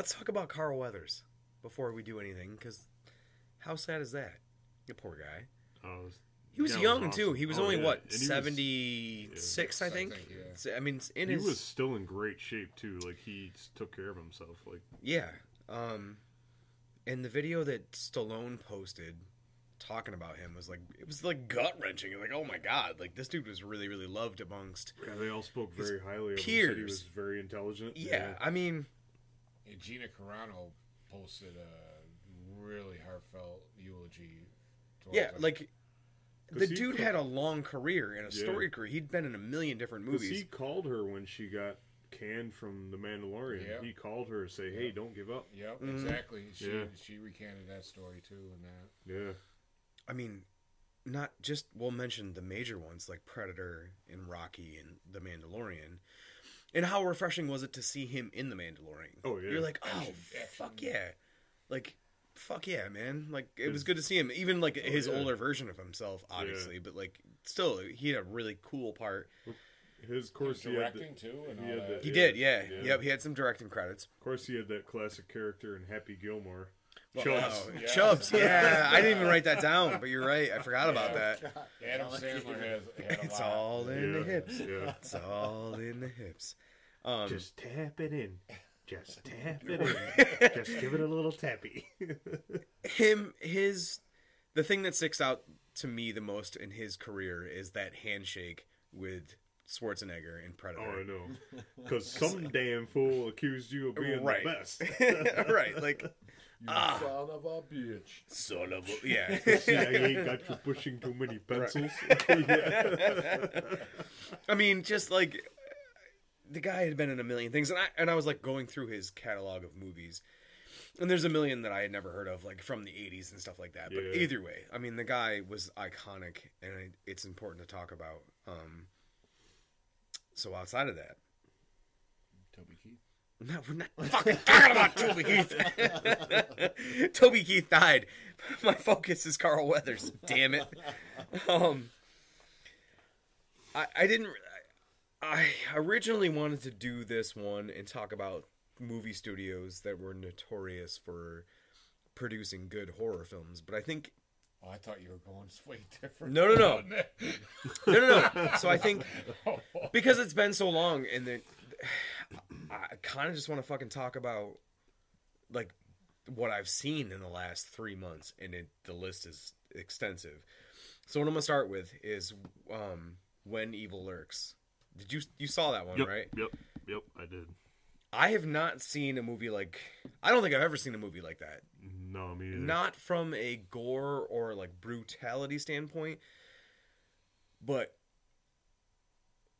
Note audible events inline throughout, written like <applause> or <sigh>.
let's talk about Carl Weathers before we do anything, because how sad is that? The poor guy. Oh, He was Yeah, it was young awesome. too. He was Oh, only yeah. what And he was- seventy six, I I think. think, yeah. I mean, in he his was still in great shape too. Like he took care of himself. Like yeah. Um, and the video that Stallone posted talking about him was like it was like gut wrenching. Like, oh my god, like this dude was really really loved amongst. yeah, they all spoke very highly of him. Said he was very intelligent. Yeah, I mean, And Gina Carano posted a really heartfelt eulogy. yeah, him. like. the dude co- had a long career and a Yeah. story career. He'd been in a million different movies. he called her when she got canned from The Mandalorian. Yeah. He called her to say, "Hey, Yeah. don't give up." Yep, Mhm. exactly. She Yeah. she recanted that story too, and that. Yeah, I mean, not just we'll mention the major ones like Predator and Rocky and The Mandalorian. And how refreshing was it to see him in The Mandalorian? Oh, yeah. You're like, oh fuck yeah, like fuck yeah, man. Like it was good to see him, even like oh, his Oh, yeah. older version of himself, obviously, but like still, he had a really cool part. his course he had, the, directing too, and he all had that. the- He Yeah, did, yeah. yeah. Yep, he had some directing credits. of course he had that classic character in Happy Gilmore. Well, Chubbs. oh, Yeah. Chubbs, yeah. <laughs> I didn't even write that down, but you're right. I forgot about that. Adam Sandler has. It's all in the hips. yeah. It's all in the hips. Um, Just tap it in. Just <laughs> tap it in. Just give it a little tappy. <laughs> him his the thing that sticks out to me the most in his career is that handshake with Schwarzenegger in Predator. oh, I know. Because some damn fool accused you of being Right. the best. right, like You Ah. son of a bitch. son of a yeah. <laughs> CIA got you pushing too many pencils. <laughs> I mean, just like the guy had been in a million things, and I and I was like going through his catalog of movies, and there's a million that I had never heard of, like from the '80s and stuff like that. But Yeah. either way, I mean, the guy was iconic, and it, it's important to talk about. Um, so outside of that, Toby Keith. No, we're not fucking talking about Toby Keith. <laughs> Toby Keith died. My focus is Carl Weathers. Damn it. Um, I I didn't. I originally wanted to do this one and talk about movie studios that were notorious for producing good horror films, but I think Oh, I thought you were going way different. No, no, no. <laughs> no. no, no. So I think <laughs> because it's been so long, and then kind of just want to fucking talk about like what I've seen in the last three months, and it, the list is extensive. So what I'm gonna start with is um, when evil lurks. Did you you saw that one yep, right? yep, yep, I did. I have not seen a movie like I don't think I've ever seen a movie like that. No, me either. Not from a gore or like brutality standpoint, but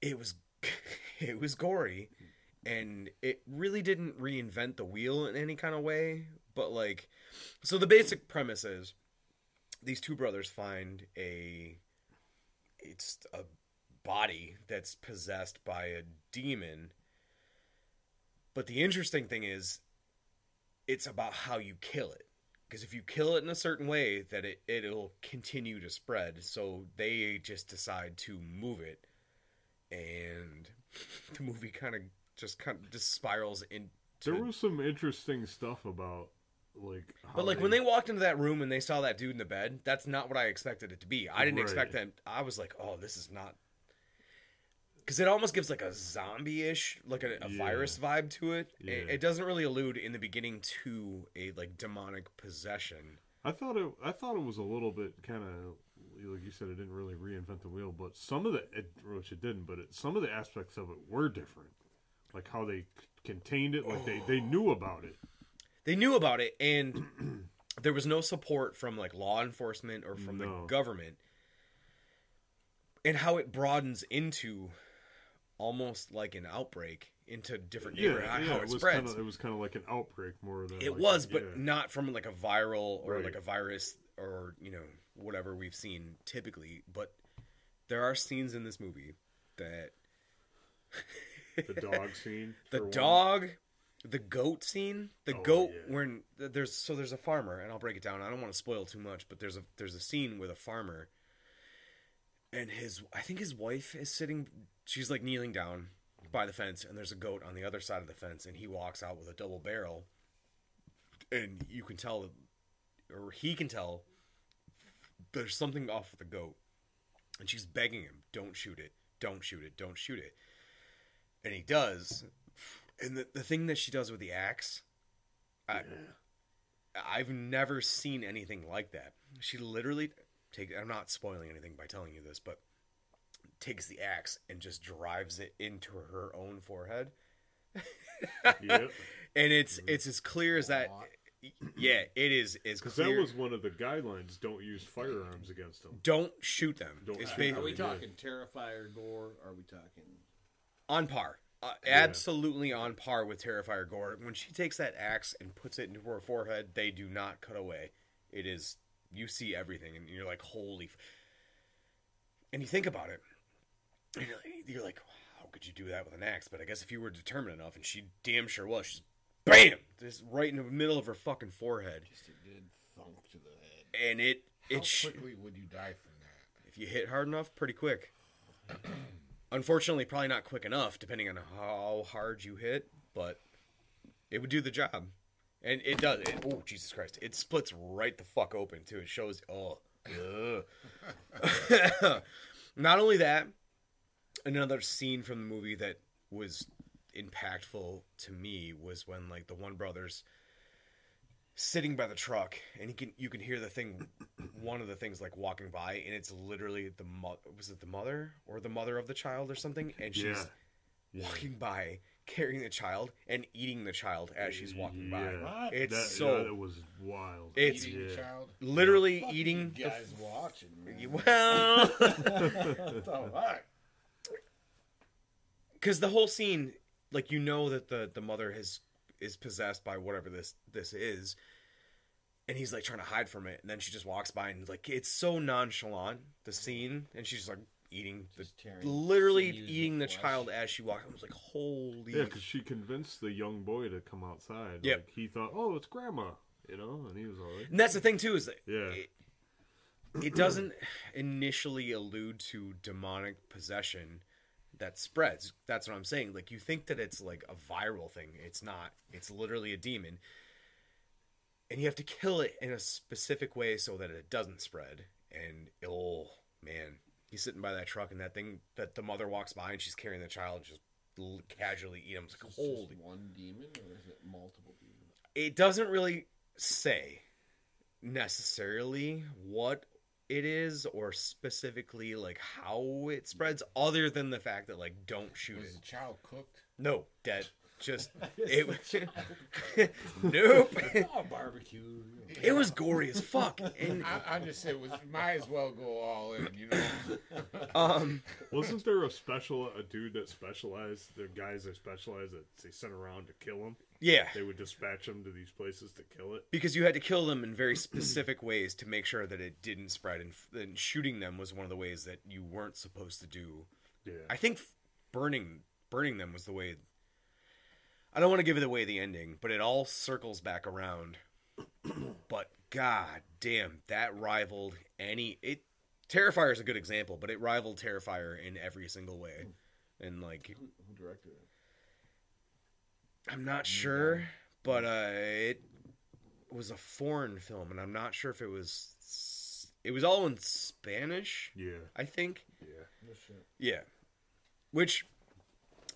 it was <laughs> it was gory and it really didn't reinvent the wheel in any kind of way, but like so the basic premise is these two brothers find a it's a body that's possessed by a demon. But the interesting thing is it's about how you kill it. Because if you kill it in a certain way, that it it'll continue to spread. So they just decide to move it, and <laughs> the movie kind of just kind of just spirals into. There was some interesting stuff about like. How But like when they walked into that room and they saw that dude in the bed, that's not what I expected it to be. I didn't Right. expect that. I was like, oh, this is not. Because it almost gives like a zombie-ish, like a, a Yeah. virus vibe to it. Yeah. it. It doesn't really allude in the beginning to a like demonic possession. I thought it. I thought it was a little bit kind of like you said. It didn't really reinvent the wheel, but some of the it, which it didn't, but it, some of the aspects of it were different, like how they c- contained it. Like they they knew about it. They knew about it, and <clears throat> there was no support from like law enforcement or from the government. And how it broadens into almost like an outbreak into different Yeah, neighborhoods, yeah. how It it, was spreads. kind of it was kind of like an outbreak more than It like was, but yeah. not from like a viral or Right. like a virus or you know whatever we've seen typically. But there are scenes in this movie that <laughs> the dog scene. <laughs> the one. dog, the goat scene, the Oh, goat yeah. when there's so there's a farmer, and I'll break it down. I don't want to spoil too much, but there's a there's a scene with a farmer, and his I think his wife is sitting. She's like kneeling down by the fence, and there's a goat on the other side of the fence, and he walks out with a double barrel, and you can tell, or he can tell, there's something off with the goat, and she's begging him, "Don't shoot it, don't shoot it, don't shoot it," and he does, and the the thing that she does with the axe, I, I've never seen anything like that. She literally take. I'm not spoiling anything by telling you this, but takes the axe and just drives it into her own forehead Yep. <laughs> and it's mm-hmm. it's as clear as that. Yeah, it is as Because that was one of the guidelines. Don't use firearms against them. Don't shoot them. Don't It's shoot ba- Are we Yeah. talking Terrifier gore? Are we talking? On par. Uh, Absolutely on par with Terrifier Gore. When she takes that axe and puts it into her forehead, they do not cut away. It is you see everything, and you're like, holy. F-. And you think about it, you're like, how could you do that with an axe? But I guess if you were determined enough, and she damn sure was, she's bam, just right in the middle of her fucking forehead, Just a good thunk to the head. and it How it sh- quickly would you die from that? if you hit hard enough, pretty quick. <clears throat> Unfortunately, probably not quick enough, depending on how hard you hit, but it would do the job. And it does. It, oh, Jesus Christ. It splits right the fuck open, too. It shows, oh, <laughs> not only that, another scene from the movie that was impactful to me was when, like, the one brother's sitting by the truck and you can you can hear the thing one of the things like walking by and it's literally the mo- was it the mother or the mother of the child or something and she's Yeah. Yeah. walking by carrying the child and eating the child as she's walking by What? it's That, so yeah, that was wild. it's Eating yeah. a child? literally Fuck eating you the guys watching. Man. <laughs> well <laughs> <laughs> because the whole scene like you know that the the mother has is possessed by whatever this this is and he's like trying to hide from it and then she just walks by and like it's so nonchalant the scene and she's just like eating the tearing literally eating the flesh. child as she walks i was like holy Yeah, because she convinced the young boy to come outside. Yep. Like, he thought, oh, it's grandma, you know, and he was all right. and that's the thing too is that Yeah. it, it doesn't initially allude to demonic possession that spreads. That's what i'm saying. Like you think that it's like a viral thing. It's not. It's literally a demon. And you have to kill it in a specific way so that it doesn't spread. And oh man he's sitting by that truck and that thing that the mother walks by and she's carrying the child and just casually eat him. It's like Is holy just one demon or is it multiple demons? it doesn't really say necessarily what it is or specifically like how it spreads other than the fact that like don't shoot Was it the child cooked? no dead just <laughs> it was <laughs> <laughs> nope Oh, barbecue. it was gory as fuck and I, I just said, was might as well go all in, you know. um Wasn't there a special, a dude that specialized, the guys that specialized that they sent around to kill him? yeah They would dispatch them to these places to kill it. because you had to kill them in very specific ways to make sure that it didn't spread and, and shooting them was one of the ways that you weren't supposed to do Yeah. I think burning burning them was the way. I don't want to give it away the ending, but it all circles back around. <clears throat> but god damn, that rivaled any it. Terrifier is a good example, but it rivaled Terrifier in every single way. And like, Who, who directed it? I'm not sure, but uh, it was a foreign film, and I'm not sure if it was. It was all in Spanish, Yeah. I think. Yeah. No. Yeah. Which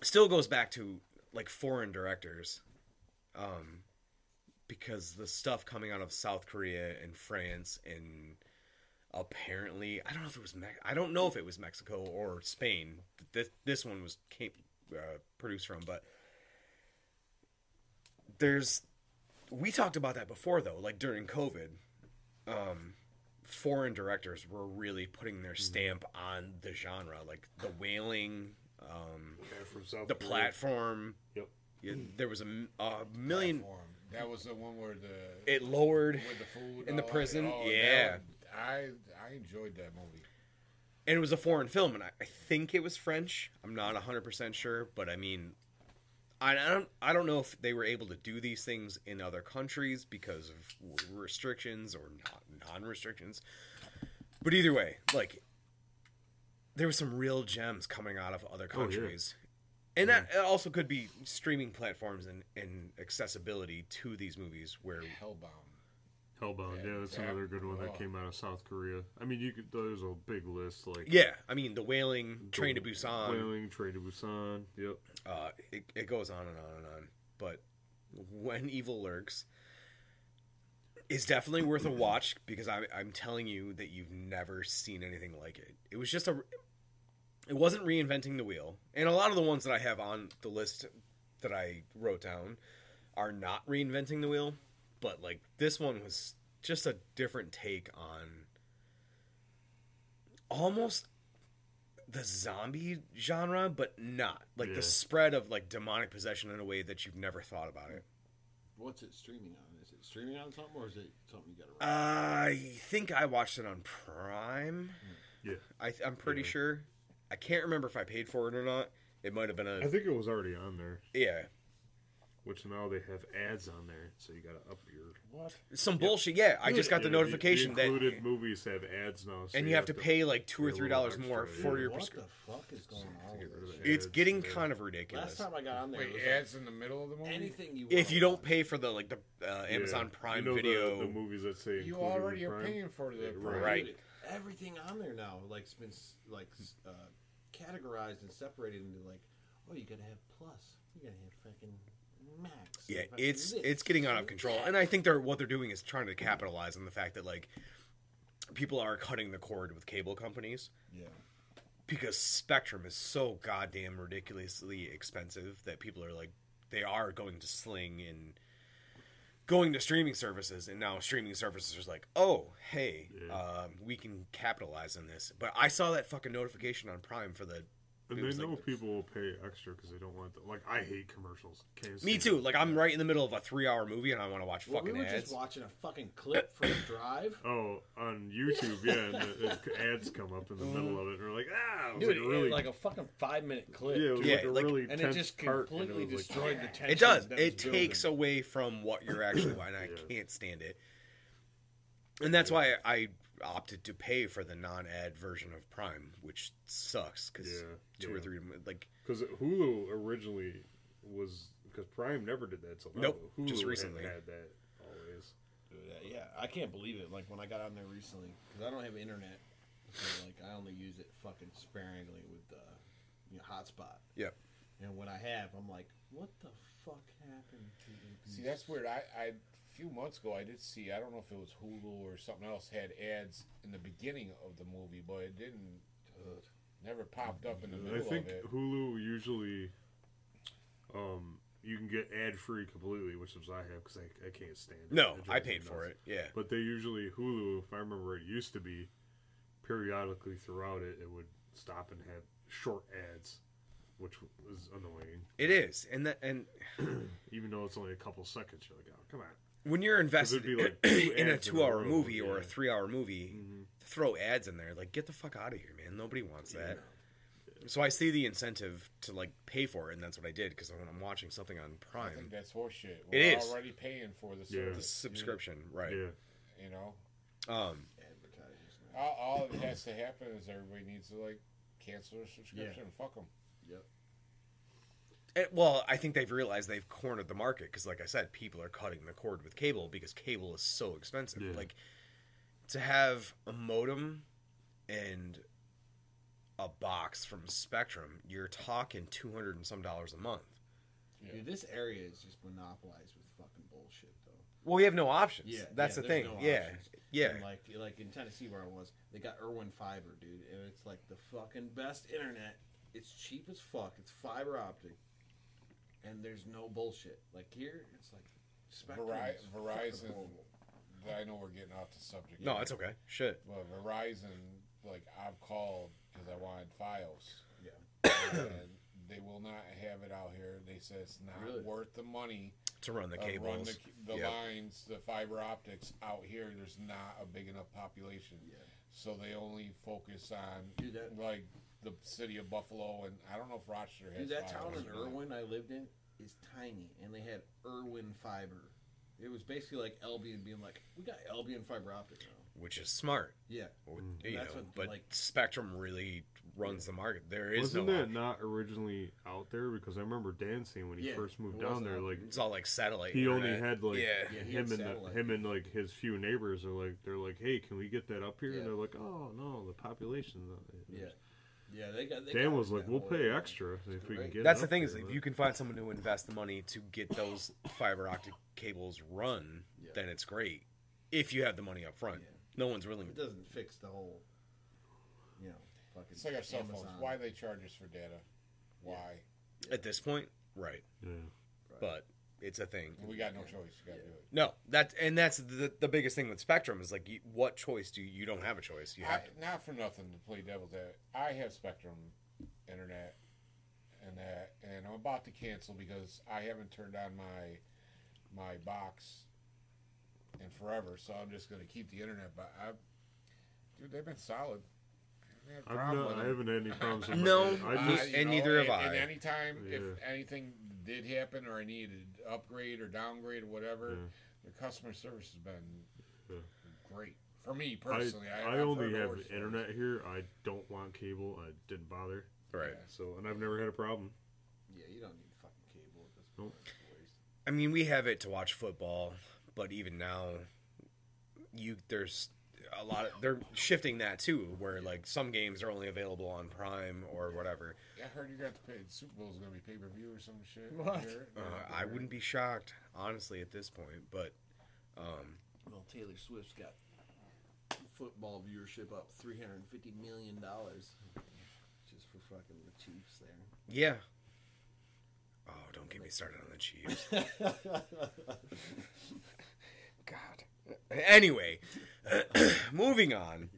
still goes back to like foreign directors. Um because the stuff coming out of South Korea and France and apparently I don't know if it was Me- I don't know if it was Mexico or Spain. This this one was came, uh, produced from, but there's we talked about that before though, like during COVID. Um foreign directors were really putting their stamp on the genre, like the wailing, um, Yeah, the Korea. platform. Yep. Yeah, there was a million. Platform. That was the one where the It lowered, with the food in the prison? Oh, Yeah. one- I I enjoyed that movie. and it was a foreign film, and I, I think it was French. I'm not hundred percent sure, but I mean, I, I don't, I don't know if they were able to do these things in other countries because of restrictions or not non-restrictions. But either way, like, there were some real gems coming out of other Oh, yeah. countries. and that it also could be streaming platforms and, and accessibility to these movies where Hellbound. Hellbound, yeah, Yeah, that's yeah. another good one that came out of South Korea. I mean, you could. There's a big list like yeah i mean the wailing train to busan Wailing, Train to Busan. Yep. uh, it, it goes on and on and on but when evil lurks is definitely worth a watch because I, i'm telling you that you've never seen anything like it. It was just a it wasn't reinventing the wheel. And a lot of the ones that i have on the list that i wrote down are not reinventing the wheel but like this one was just a different take on almost the zombie genre but not. Like Yeah. the spread of like demonic possession in a way that you've never thought about it What's it streaming on? Is it streaming on something or is it something you got to i think i watched it on prime Yeah. I, i'm pretty Yeah. sure i can't remember if i paid for it or not it might have been I a think it was already on there, yeah which now they have ads on there, so you got to up your. What? some bullshit yeah i just got the Yeah, notification the, the included that movies have ads now, so and you have to pay like two or pay a three little dollars more extra, for yeah. your What prescription the fuck is going on? get rid of this the it's getting yeah. kind of ridiculous Last time I got on there, Wait, it was ads in the middle of the movie? anything you. if you don't pay for the like the uh, Yeah. amazon prime you know video the, the movies that say You included with already are Prime? paying for the Yeah, Prime. Right. Dude, everything on there now, like, it's been s- like s- uh, categorized and separated into like, oh, you gotta have plus, you gotta have fucking max. yeah it's this, it's getting out of control. and i think they're what they're doing is trying to capitalize on the fact that like people are cutting the cord with cable companies. Yeah, because spectrum is so goddamn ridiculously expensive that people are like they are going to sling and going to streaming services. And now streaming services are like oh hey Yeah. um, we can capitalize on this. But i saw that fucking notification on prime for the And they know like- people will pay extra because they don't want the, like I hate commercials. Can't me too it. like i'm right in the middle of a three hour movie and i want to watch well, we were ads just watching a fucking clip from <coughs> Drive. Oh, on YouTube, yeah, and the, the ads come up in the middle of it, and we're like, ah, it was Dude, like it- a really, like a fucking five minute clip. yeah, it was Yeah, like a like- really and it just completely it was like, destroyed the <clears throat> tension. it does it takes building. away from what you're actually <coughs> and i Yeah. can't stand it and that's why i opted to pay for the non-ad version of prime which sucks because Yeah, two yeah. or three like because Hulu originally was because Prime never did that. So Nope, Hulu just recently. had that always. Uh, yeah, I can't believe it. Like when I got on there recently, because I don't have internet, so like I only use it fucking sparingly with the you know hotspot. Yep. And when I have, I'm like, what the fuck happened to these? See, that's weird. I, I a few months ago I did see. I don't know if it was Hulu or something else had ads in the beginning of the movie, but it didn't. Never popped up in the I middle think of it. Hulu usually, um, you can get ad free completely, which is what I have because I, I can't stand it. no It i paid for nuts. it yeah But they usually Hulu, if I remember, it used to be periodically throughout it, it would stop and have short ads, which was annoying. it is and that and <clears throat> Even though it's only a couple seconds, you're like, oh, come on. When you're invested be like <clears throat> in a ads in a two-hour row, movie or a three-hour movie Mm-hmm. throw ads in there like get the fuck out of here man nobody wants that so i see the incentive to like pay for it and that's what i did because when i'm watching something on I prime think that's horseshit. It We're is. already paying for the Yeah. the service. subscription right Yeah. You know, um advertisers. all, all that has to happen is everybody needs to like cancel their subscription. and Fuck them. Yep. Eh, well, I think they've realized they've cornered the market because, like I said, people are cutting the cord with cable because cable is so expensive. Yeah. Like to have a modem and a box from Spectrum, you're talking two hundred and some dollars a month. Yeah. Dude, this area is just monopolized with fucking bullshit, though. Well, we have no options. Yeah, that's yeah, the thing. no yeah, options. yeah. And like, like in Tennessee where I was, they got Erwin Fiber, dude, and it's like the fucking best internet. It's cheap as fuck. It's fiber optic, and there's no bullshit. Like here, it's like Spectrum. Veri- is fucking Verizon. horrible. I know we're getting off the subject. No, here, it's okay. Shit. But Verizon, like I've called because I wanted Fios, Yeah. and they will not have it out here. They said it's not Really? worth the money To run the of cables. run the, the Yep. lines, the fiber optics out here. There's not a big enough population, Yeah. so they only focus on Dude, that- like the city of Buffalo, and I don't know if Rochester has. Dude, that town in or. Erwin I lived in is tiny, and they had Erwin Fiber. It was basically like Albion being like, we got Albion fiber optic now. which is smart. Yeah. Mm. You That's know, what, but like- Spectrum really runs the market. There is Wasn't no. that option. not originally out there? Because I remember Dan saying when he Yeah, first moved it down wasn't there, out like It's all like satellite. he only internet. had like yeah. Yeah, he him had and the, satellite. him and like his few neighbors are like they're like, hey, can we get that up here? Yeah. And they're like, oh no, the population. Yeah. Yeah, they got. They Dan got was like, we'll pay extra if we can great. get. That's it the up thing here, is, if you can find someone to invest the money to get those fiber optic cables run, Yeah. then it's great. If you have the money up front, Yeah. no one's really. It doesn't fix the whole. You know, fucking. It's like our cell phones. Why they charge us for data? Why? At this point, right? yeah. But it's a thing. We got no choice. You got to do it. No, that and that's the the biggest thing with Spectrum is like, you, what choice do you? You don't have a choice. You I, have to. not for nothing to play devil's advocate. I have Spectrum internet and that, and I'm about to cancel because I haven't turned on my my box in forever. So I'm just going to keep the internet. But I, dude, they've been solid. I haven't had a I've not, I haven't had any problems. With <laughs> No, I I- just you and neither have and, I. And anytime if anything did happen or I needed upgrade or downgrade or whatever, Yeah. the customer service has been Yeah. great for me personally. I, I I've only have horror stories. internet here. I don't want cable. I didn't bother. Right. So, and I've never had a problem. Yeah, you don't need fucking cable at this point. It's a waste. I mean, we have it to watch football, but even now, you there's a lot of they're shifting that too, where like some games are only available on Prime or whatever. Yeah, I heard you got to pay. The Super Bowl's going to be pay per view or some shit. What? Here, Uh, I wouldn't be shocked, honestly, at this point. But um, Well, Taylor Swift's got football viewership up three hundred and fifty million dollars, just for fucking the Chiefs there. yeah. Oh, don't get me started on the Chiefs. <laughs> God. Anyway, <clears throat> moving on.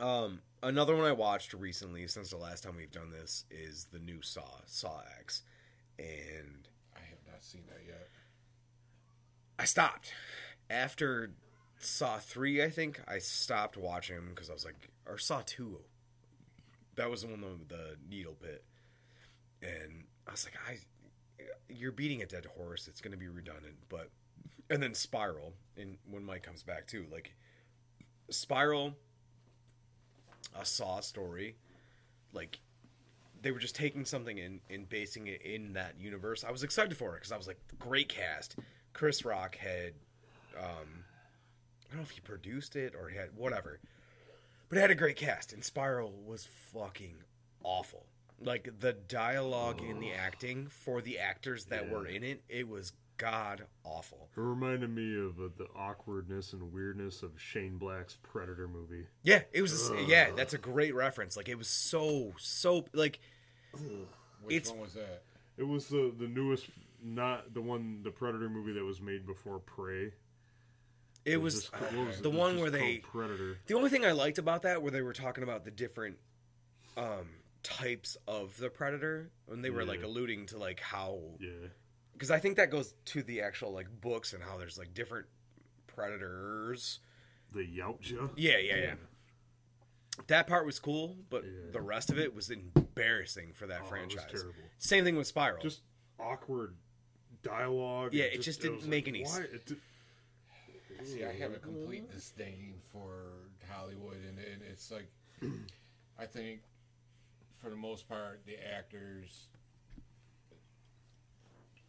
Um, another one I watched recently, since the last time we've done this, is the new Saw, Saw X, and I have not seen that yet. I stopped after Saw three. I think I stopped watching because I was like, or Saw two. That was the one with the needle pit, and I was like, I, you're beating a dead horse. It's going to be redundant, but and then Spiral, and when Mike comes back too, like Spiral, a Saw story, like they were just taking something and, and basing it in that universe. I was excited for it because I was like, great cast. Chris Rock had, um, I don't know if he produced it or he had whatever, but it had a great cast. And Spiral was fucking awful. Like the dialogue and the acting for the actors that were in it, it was god awful. It reminded me of uh, the awkwardness and weirdness of Shane Black's Predator movie. Yeah, it was. yeah, that's a great reference. Like it was so so like Which It's- one was that? It was the the newest, not the one, the Predator movie that was made before Prey. it was just ca- what was it? the It was one where called they Predator. The only thing I liked about that where they were talking about the different um types of the predator and they were like alluding to like how Yeah, because I think that goes to the actual like books and how there's like different predators. the Yautja. Yeah, yeah, yeah. That part was cool, but Yeah. the rest of it was embarrassing for that Oh, it was franchise. terrible. Same thing with Spiral. Just awkward dialogue. Yeah, and it just was didn't make any why? s- It di- See, I have a complete disdain for Hollywood, and, and it's like, <clears throat> I think, for the most part, the actors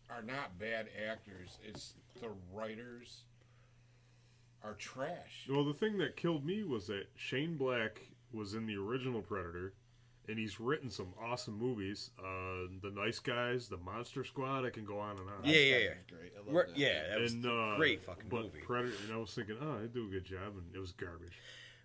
are not bad actors. It's the writers are trash. Well, the thing that killed me was that Shane Black was in the original Predator, and he's written some awesome movies. Uh, the Nice Guys, The Monster Squad. I can go on and on. Yeah, yeah, yeah. Great. I love We're- that. yeah, that was and a uh, great fucking but movie. Predator, and I was thinking, oh, I do a good job, and it was garbage.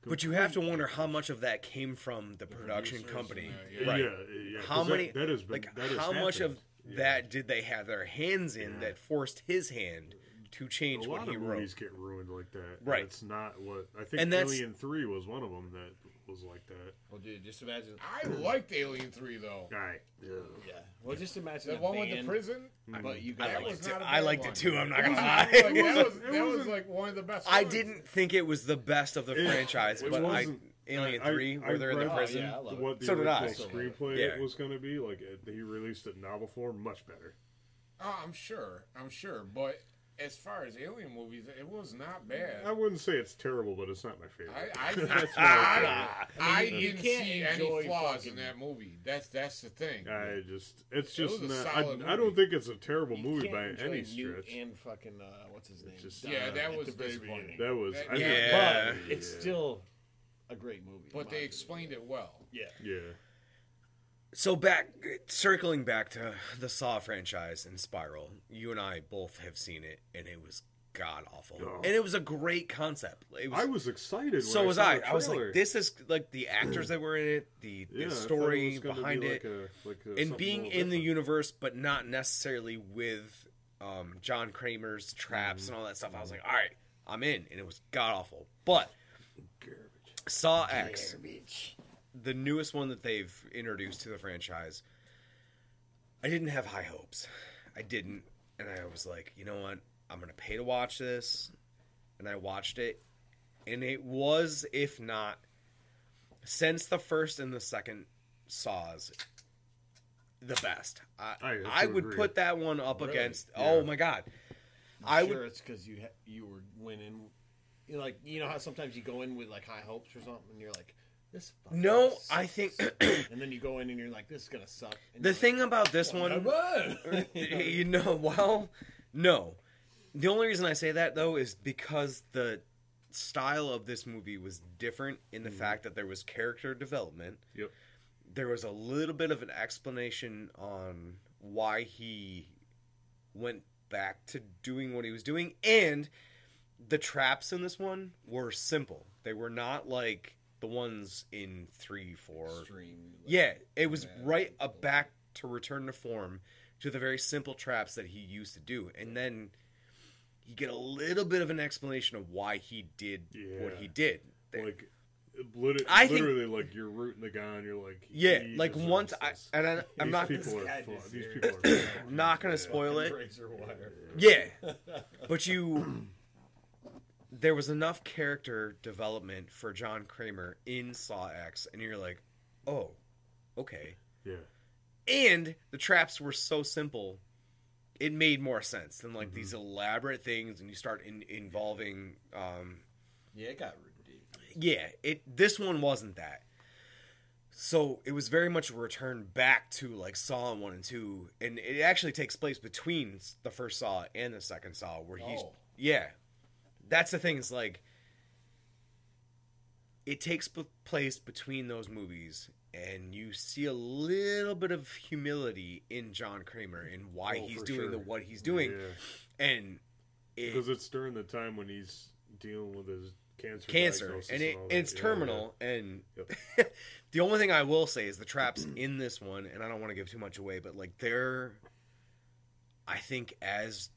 But you have to wonder how much of that came from the production company, that, Yeah, right? yeah. yeah, how 'cause that- many that, has been like that has how much of happened. Yeah. that did they have their hands in Yeah. that forced his hand to change a what lot he of wrote? movies get ruined like that. Right. It's not what I think. And that's- Alien Three was one of them that was like that. Well, dude, just imagine. I liked Alien Three though. All right. Yeah. Yeah. Well, just imagine The a one with the prison. But mm. you I liked it. not a I bad liked one. it too. I'm not gonna lie. like, that, was, wasn't- it that was like one of the best. I ones. didn't think it was the best of the It- franchise, it but I wasn't- Alien I- Three, I where they're in the read prison. yeah, I love what the So did I. original Still love it. screenplay Yeah. was going to be. Like it, he released it in novel form, much better. Oh, I'm sure. I'm sure. But as far as alien movies, it was not bad. I wouldn't say it's terrible, but it's not my favorite. I I, <laughs> That's my I, I you- you didn't can't see any flaws in that movie. That's that's the thing. I just, it's just was a not. I, I don't think it's a terrible You movie by any Newt stretch. And fucking uh, what's his name? just- Yeah, Don that was the very disappointing. That was, That- I Yeah. But it's yeah. still a great movie. in but my they opinion. explained it well. Yeah. yeah. So back, circling back to the Saw franchise and Spiral, you and I both have seen it, and it was god awful, Oh. and it was a great concept. It was, I was excited. When so I was saw I. the I was like, this is like the actors that were in it, the, the Yeah, I thought it story was gonna be behind like it, a- like a and something being a little in the different. universe, but not necessarily with um, John Kramer's traps Mm-hmm. and all that stuff. I was like, all right, I'm in, and it was god awful. But Garbage. Saw X, the newest one that they've introduced to the franchise, I didn't have high hopes. I didn't, and I was like, you know what? I'm gonna pay to watch this, and I watched it, and it was, if not, since the first and the second Saws, the best. I I I would agree. put that one up Really? against. Yeah. Oh my god! I I would- sure it's because you ha- you were winning. You know, like you know how sometimes you go in with like high hopes or something, and you're like, "This." fucking No, sucks. I think and <clears throat> then you go in and you're like, "This is gonna suck." And the thing about this one. <laughs> <laughs> You know, well, no. The only reason I say that though is because the style of this movie was different in the mm. fact that there was character development. Yep. There was a little bit of an explanation on why he went back to doing what he was doing and the traps in this one were simple. They were not like the ones in 3 4 Stream. yeah, it was Yeah, right a back to return to form to the very simple traps that he used to do, and then you get a little bit of an explanation of why he did what he Yeah. did. Like, lit- I think- literally, like you're rooting the guy, and you're like, yeah, like deserves once I and I, I'm These not people This are guy these people are <laughs> not gonna yeah. spoil it. Razor wire. Yeah, but you <clears throat> there was enough character development for John Kramer in Saw X, and you're like, oh, okay. Yeah, and the traps were so simple it made more sense than like Mm-hmm. these elaborate things and you start in, involving um Yeah, it got ridiculous. yeah it this one wasn't that so it was very much a return back to like saw 1 and 2 and it actually takes place between the first saw and the second saw where he's Oh. yeah that's the thing it's like it takes p- place between those movies and you see a little bit of humility in John Kramer and why Oh, he's doing sure. the what he's doing Yeah. and it, because it's during the time when he's dealing with his cancer, cancer and it, and it's Yeah, terminal and Yep. <laughs> the only thing I will say is the traps in this one and I don't want to give too much away but like they're I think as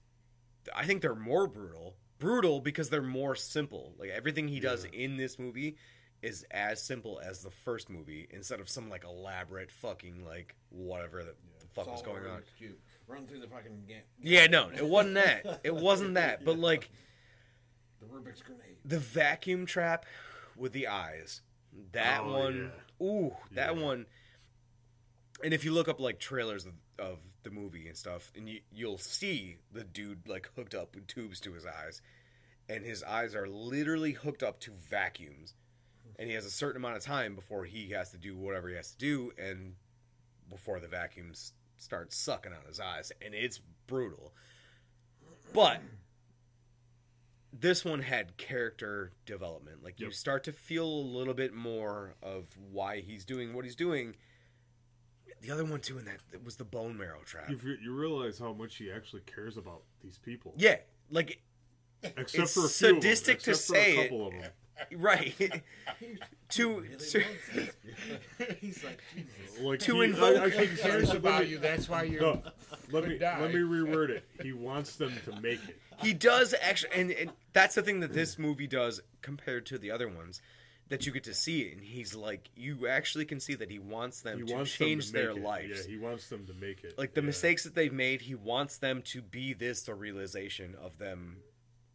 I think they're more brutal brutal because they're more simple like everything he does Yeah. in this movie is as simple as the first movie instead of some like elaborate fucking like whatever the, the fuck was going on Cube. Run through the fucking yeah no it wasn't that <laughs> it wasn't that but like the Rubik's grenade. the vacuum trap with the eyes that Oh, one ooh that Yeah. one and if you look up like trailers of, of the movie and stuff and you, you'll see the dude like hooked up with tubes to his eyes and his eyes are literally hooked up to vacuums and he has a certain amount of time before he has to do whatever he has to do and before the vacuums start sucking out his eyes and it's brutal. But this one had character development. Like you start to feel a little bit more of why he's doing what he's doing the other one too and that it was the bone marrow trap You, you realize how much he actually cares about these people. yeah like except it's for a few of them, sadistic to except for a say it. couple of them. <laughs> right <laughs> to, Really to loves this guy. He's like, Jesus. Like To he, invoke- I, I can, cares let about me- you. That's why you're. No, let me die. let me reword it. He wants them to make it. he does actually and, and that's the thing that this movie does compared to the other ones that you get to see it and he's like you actually can see that he wants them He to wants change them to their make it. lives Yeah, he wants them to make it. like the Yeah. mistakes that they've made he wants them to be this the realization of them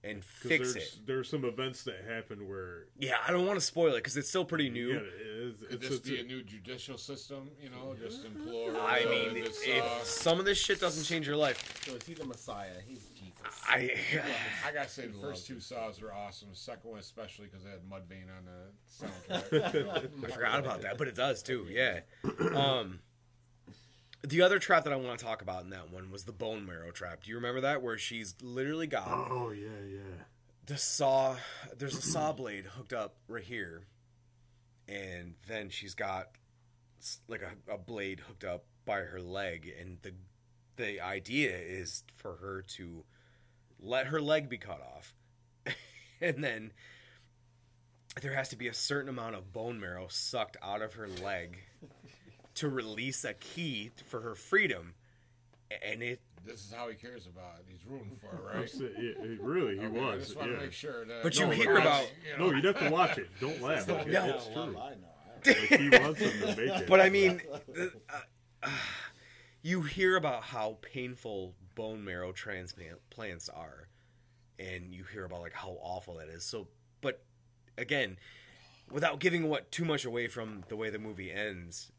and fix there's, it. There's some events that happen where Yeah, I don't want to spoil it because it's still pretty new. Yeah, it is, Could it's, this it's be a- a new judicial system? You know, just implore. I mean, this, if uh, some of this shit doesn't change your life, So is he the Messiah? He's Jesus. I I gotta say, the first two it. saws were awesome. The second one, especially because it had Mudvayne on the soundtrack. <laughs> I forgot about that, but it does too. Yeah. Um, the other trap that I want to talk about in that one was the bone marrow trap. Do you remember that where she's literally got Oh yeah, yeah. the saw? There's a saw blade hooked up right here, and then she's got s- like a, a blade hooked up by her leg, and the the idea is for her to let her leg be cut off, <laughs> and then there has to be a certain amount of bone marrow sucked out of her leg to release a key for her freedom, and it this is how he cares about it. He's rooting for <laughs> it, right? sa- yeah, he really, he Okay, I was. just want yeah. to make sure that. But you No, hear about- you know, No, you'd have to watch it. Don't <laughs> laugh. No, Like, no. It's Well, true. I know. Like, he wants him to make it. But I mean, the, uh, you hear about how painful bone marrow transplants are, and you hear about like how awful that is. So, but again, without giving what too much away from the way the movie ends,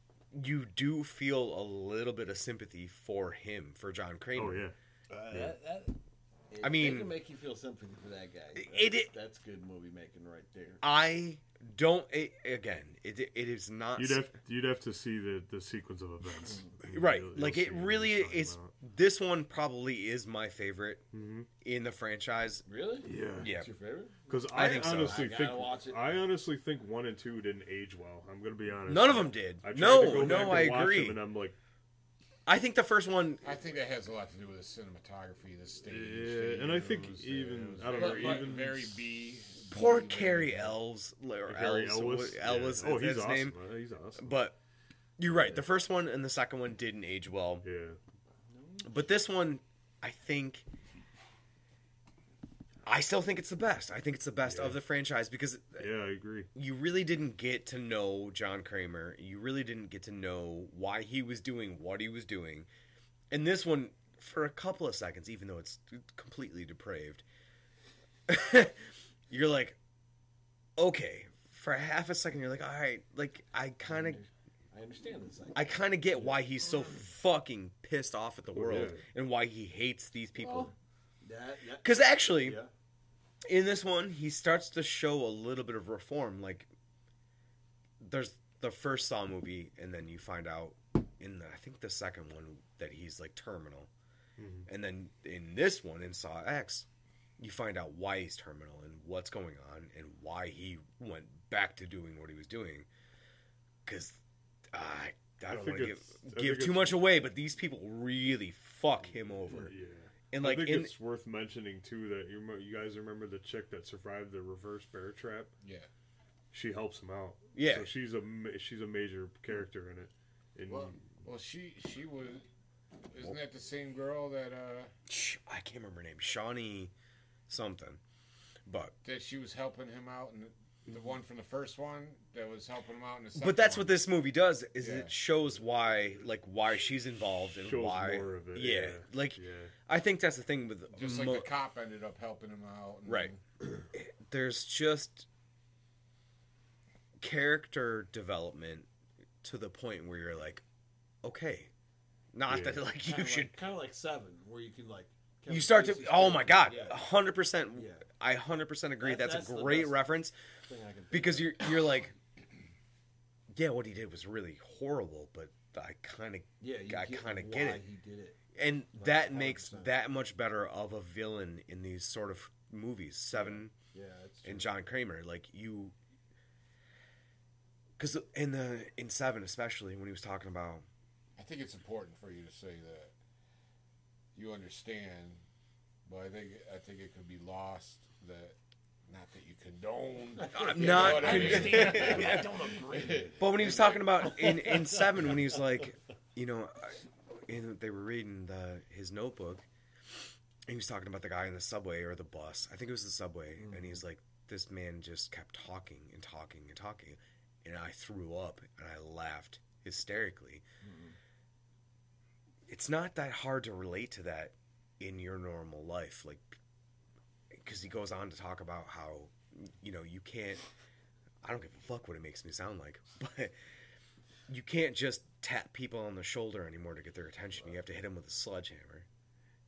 you do feel a little bit of sympathy for him, for John Kramer. oh yeah. Uh, that, that, I mean- it can make you feel sympathy for that guy. That's, It- it- that's good movie making right there. I don't. It, again, it it is not. You'd have you'd have to see the, the sequence of events. right You'll- like you'll it really is about. This one probably is my favorite Mhm. in the franchise Really? Yeah. yeah That's your favorite? Because I I, think so. honestly I think watch it. I honestly think one and two didn't age well. I'm gonna be honest. none of them did I tried no to go back no and i watch agree them and I'm like, i think the first one I think that has a lot to do with the cinematography, the stage. Yeah, the and I think use, even- it was I don't very- know, but even- very B. poor B- carrie elves or Gary elves, Ellis. what- ellis yeah. Oh, he's his awesome. name Uh, He's awesome. but you're right the first one and the second one didn't age well yeah. But this one i think i still think it's the best i think it's the best Yeah. of the franchise because Yeah, I agree. you really didn't get to know John Kramer. You really didn't get to know why he was doing what he was doing. And this one, for a couple of seconds, even though it's completely depraved, <laughs> you're like, okay. For half a second, you're like, all right, like I kind of, mm. I understand this. I kind of get why he's so fucking pissed off at the world yeah. and why he hates these people. That, that, Because actually, yeah. in this one, he starts to show a little bit of reform. Like, there's the first Saw movie, and then you find out in the, I think the second one that he's like terminal, Mhm. and then in this one in Saw X, you find out why he's terminal and what's going on and why he went back to doing what he was doing. Because I, I don't want to give give too much away, but these people really fuck him over. Yeah. And I like think in it's worth mentioning too that you you guys remember the chick that survived the reverse bear trap. Yeah. She helps him out. Yeah. So she's a she's a major character in it. And Well, well, she she was. Isn't that the same girl that uh I can't remember her name, Shawnee something. But that she was helping him out and the, the one from the first one that was helping him out in the second but that's one? what this movie does is Yeah. it shows why like why she's involved and shows why more of it. yeah, Yeah. like yeah. I think that's the thing with just like the cop ended up helping him out. And, Right. <clears throat> there's just character development to the point where you're like okay not Yeah. that like you Kinda should like, kind of like Seven, where you can like. You Kevin start to oh my god character. 100% I 100% agree That- that's, that's a great reference Yeah, thing I can think because of. you're you're like yeah what he did was really horrible but i kind of yeah, I kinda get it. He did it. and Like, that makes 100%. that much better of a villain in these sort of movies seven Yeah, it's and john kramer like you because in the in seven especially when he was talking about I think it's important for you to say that you understand, but I think I think it could be lost that not that you condone. <laughs> I'm you not know what I mean? understand. <laughs> I don't agree. but when he was talking about in in seven when he was like you know I- in, they were reading the his notebook and he was talking about the guy in the subway or the bus i think it was the subway and mm-hmm. he's like this man just kept talking and talking and talking and i threw up and i laughed hysterically mm-hmm. It's not that hard to relate to that in your normal life like because he goes on to talk about how you know you can't. I don't give a fuck what it makes me sound like, <laughs> but you can't just tap people on the shoulder anymore to get their attention. You have to hit them with a sledgehammer,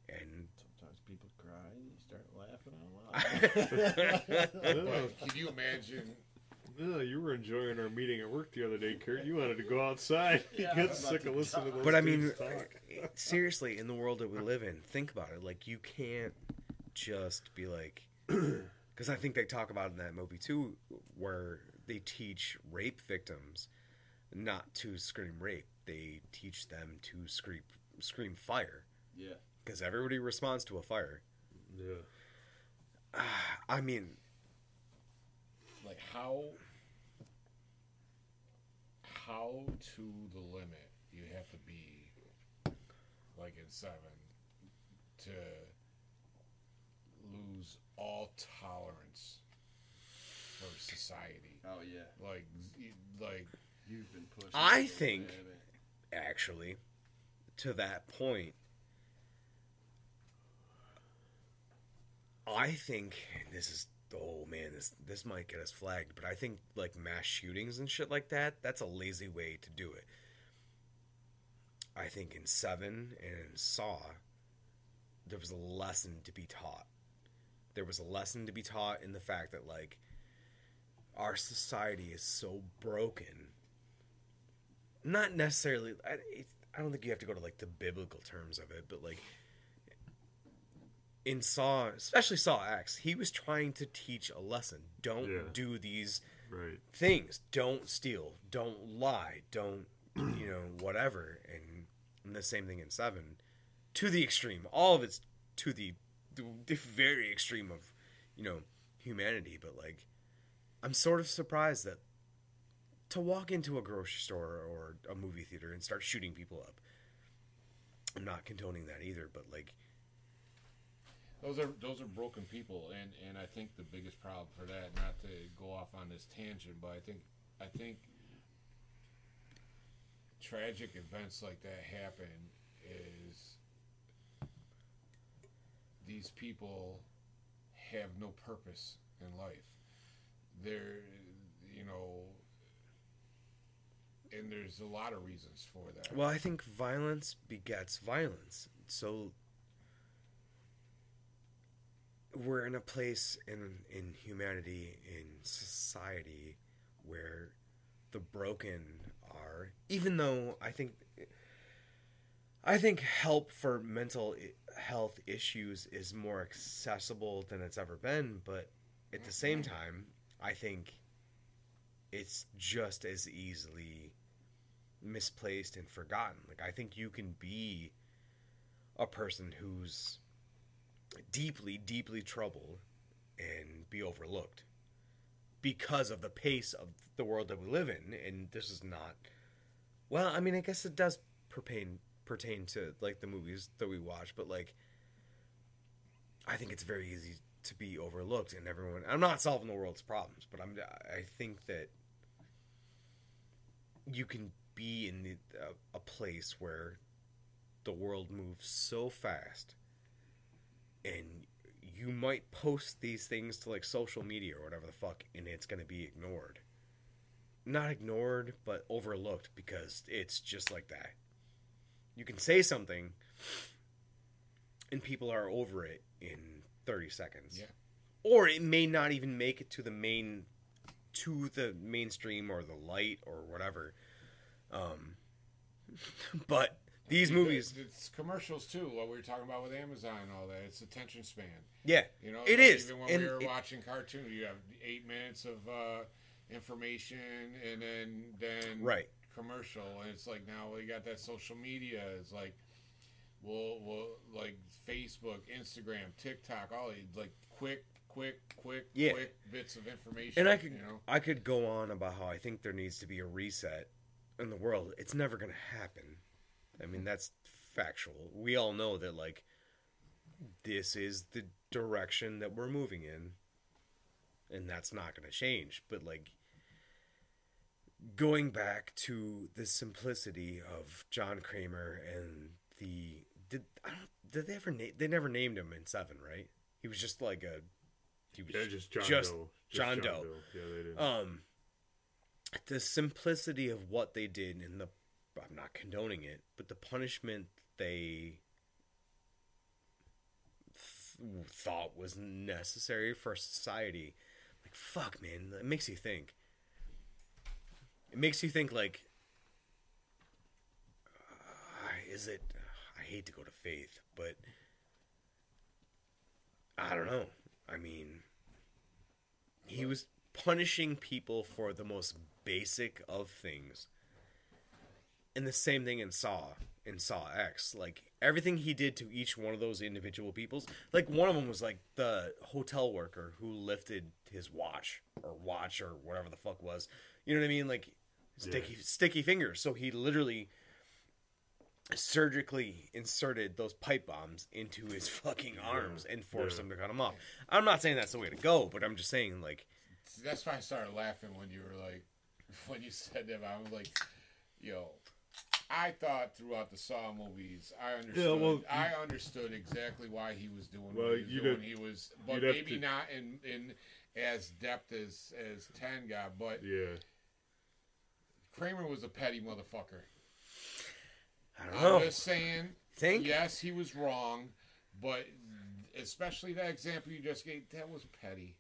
and Sometimes people cry and you start laughing out loud. But can you imagine? No, you were enjoying our meeting at work the other day, Kurt. You wanted to go outside. <laughs> Yeah, you I'm got sick of listening to those but I mean, talk. <laughs> seriously, in the world that we live in, think about it. Like, you can't just be like, <clears throat> because I think they talk about in that movie too, where they teach rape victims not to scream rape. They teach them to scream scream fire yeah. because everybody responds to a fire. Yeah. <sighs> I mean, like how how to the limit you have to be like in seven to lose all tolerance for society Oh yeah. like like You've been pushed. I think- actually, to that point, I think and this is oh man, this this might get us flagged, but I think like mass shootings and shit like that, that's a lazy way to do it. I think in Seven and in Saw, there was a lesson to be taught. There was a lesson to be taught in the fact that like our society is so broken. Not necessarily. I, I don't think you have to go to like the biblical terms of it, but like in Saw, especially Saw X, he was trying to teach a lesson. Don't Yeah. do these Right. things. Don't steal. Don't lie. Don't you know whatever. And, and the same thing in Seven, to the extreme. All of it's to the, the, the very extreme of you know humanity. But like, I'm sort of surprised that to walk into a grocery store or a movie theater and start shooting people up. I'm not condoning that either, but like, those are those are broken people and and I think the biggest problem for that not to go off on this tangent but I think I think tragic events like that happen is these people have no purpose in life they're you know and there's a lot of reasons for that well, I think violence begets violence. So we're in a place in in humanity in society where the broken are even though I think I think help for mental health issues is more accessible than it's ever been, but at the same mm-hmm. time, I think it's just as easily misplaced and forgotten. Like I think you can be a person who's deeply, deeply troubled and be overlooked because of the pace of the world that we live in. And this is not. Well, I mean, I guess it does pertain pertain to like the movies that we watch, but like, I think it's very easy to be overlooked, and everyone. I'm not solving the world's problems, but I'm. I think that you can be in the, a, a place where the world moves so fast and you might post these things to like social media or whatever the fuck and it's going to be ignored. Not ignored but overlooked because it's just like that. You can say something and people are over it in 30 seconds. Yeah. or it may not even make it to the main to the mainstream or the light or whatever. Um <laughs> but these movies It's commercials too. What we were talking about with Amazon and all that. It's attention span. yeah You know, It like is, Even when and we were it- watching cartoons, you have eight minutes of uh, information, and then then Right. commercial, and it's like now we got that social media. It's like, we'll we'll like Facebook, Instagram, TikTok, all these like quick, quick, quick, Yeah. quick bits of information. and I could you know, I could go on about how I think there needs to be a reset in the world. It's never going to happen. I mean, that's factual. We all know that like this is the direction that we're moving in and that's not going to change, but like going back to the simplicity of John Kramer and the did I don't did they ever name they never named him in 7, right? He was just like a He was Yeah, just John just Doe. Just John Doe. Yeah, they didn't. um the simplicity of what they did and the I'm not condoning it, but the punishment they th- thought was necessary for society. Like fuck, man, it makes you think. It makes you think like uh, is it I hate to go to faith, but I don't know. I mean, he was punishing people for the most basic of things. And the same thing in Saw, in Saw X. Like everything he did to each one of those individual peoples. Like one of them was like the hotel worker who lifted his watch or watch or whatever the fuck was. You know what I mean? Like sticky sticky fingers. So he literally surgically inserted those pipe bombs into his <laughs> fucking arms and forced Yeah. him to cut them off. I'm not saying that's the way to go, but I'm just saying like That's why I started laughing when you were like, <laughs> when you said that. I was like, yo, I thought throughout the Saw movies, I understood. well, I understood exactly why he was doing Well, what he was doing. have- he was, but maybe to- not in in as depth as as Ten got. But yeah. Kramer was a petty motherfucker. I don't I'm know. just saying. Think Yes, he was wrong, but especially that example you just gave, that was petty.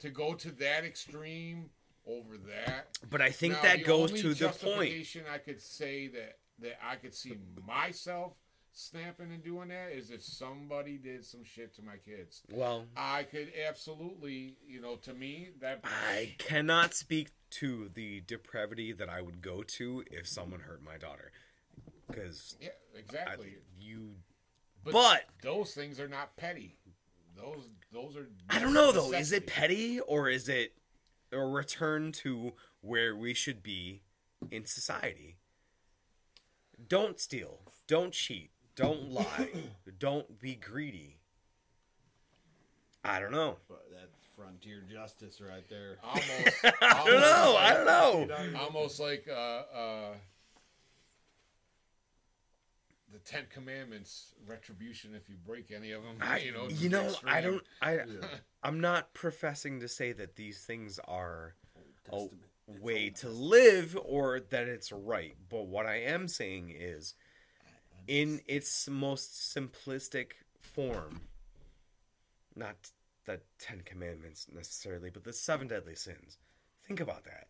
To go to that extreme over that. but I think Now, that the goes to the point. I could say that that I could see myself snapping and doing that is if somebody did some shit to my kids. Well, I could absolutely, you know, to me that I cannot speak to the depravity that I would go to if someone hurt my daughter, because yeah, exactly. you. but, but- those things are not petty. Those those are. I don't know though. Is it petty or is it a return to where we should be in society? Don't steal. Don't cheat. Don't lie. <coughs> don't be greedy. I don't know. But that's frontier justice right there. Almost. <laughs> I don't know. I don't know. almost like uh, uh, the Ten Commandments retribution if you break any of them. I, <laughs> you know, you to the know, I don't. I, <laughs> I'm not professing to say that these things are a way to live or that it's right. But what I am saying is, in its most simplistic form, not the Ten Commandments necessarily, but the seven deadly sins. Think about that.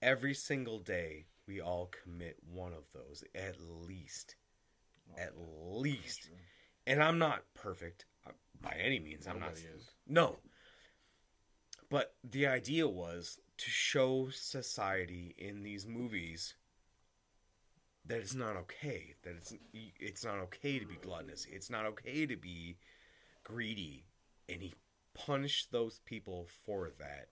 Every single day, we all commit one of those at least. At least. And I'm not perfect uh, by any means. I'm not. Is. No. But the idea was to show society in these movies that it's not okay. That it's it's not okay to be gluttonous. It's not okay to be greedy. And he punished those people for that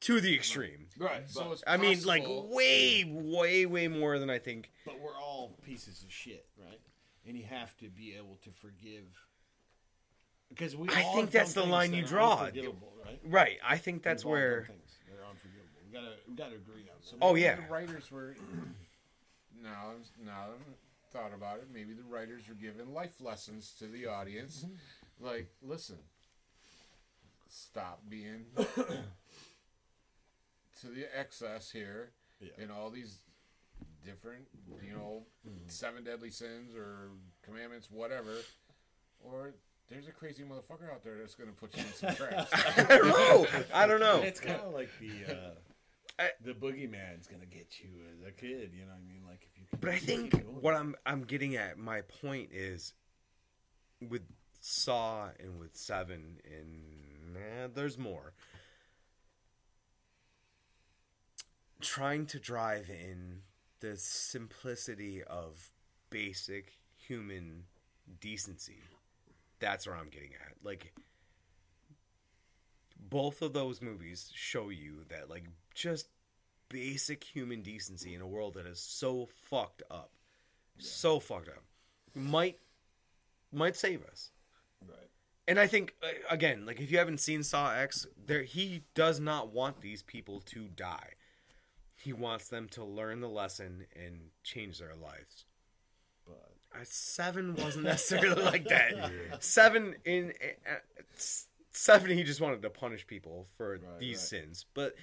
to the extreme. Right. So but, it's I mean, like way, way, way more than I think. but we're all pieces of shit, right? And you have to be able to forgive. Because we I all think that's the line things you draw. right? Right. I think that's We've where. things that are unforgivable. We gotta, we gotta agree on that. Oh, yeah. the writers were. now, now I've thought about it. Maybe the writers were giving life lessons to the audience, <laughs> like, listen, stop being <coughs> to the excess here Yeah. in all these different, you know, Mm-hmm. seven deadly sins or commandments, whatever, or. There's a crazy motherfucker out there that's gonna put you in some traps. <laughs> I don't know. I don't know. It's kind of like the uh, I- the boogeyman's gonna get you as a kid. You know what I mean? Like if you. Can But I think what I'm I'm getting at, my point is, with Saw and with Seven and nah, there's more. Trying to drive in the simplicity of basic human decency. That's where I'm getting at. Like both of those movies show you that like just basic human decency in a world that is so fucked up, so fucked up, might might save us. Right. And I think uh, again, like if you haven't seen Saw X, there he does not want these people to die. He wants them to learn the lesson and change their lives. But uh, seven wasn't necessarily <laughs> like that. Seven in uh, seven, he just wanted to punish people for Right, these right. sins. But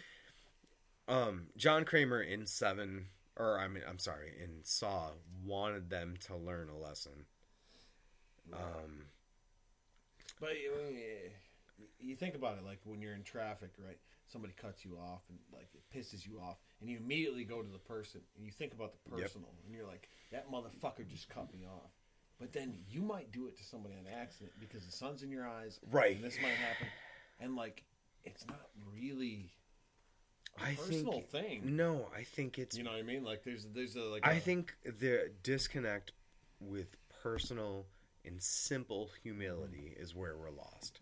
um, John Kramer in seven, or I mean, I'm sorry, in Saw, wanted them to learn a lesson. Um, But you think about it, like when you're in traffic, right? Somebody cuts you off and like it pisses you off, and you immediately go to the person and you think about the Yep. personal, and you're like, that motherfucker just cut me off. But then you might do it to somebody on accident because the sun's in your eyes, Right. And this might happen, and like it's not really a I personal think thing. no, I think it's You know what I mean? Like there's there's a like I a- think the disconnect with personal and simple humility is where we're lost.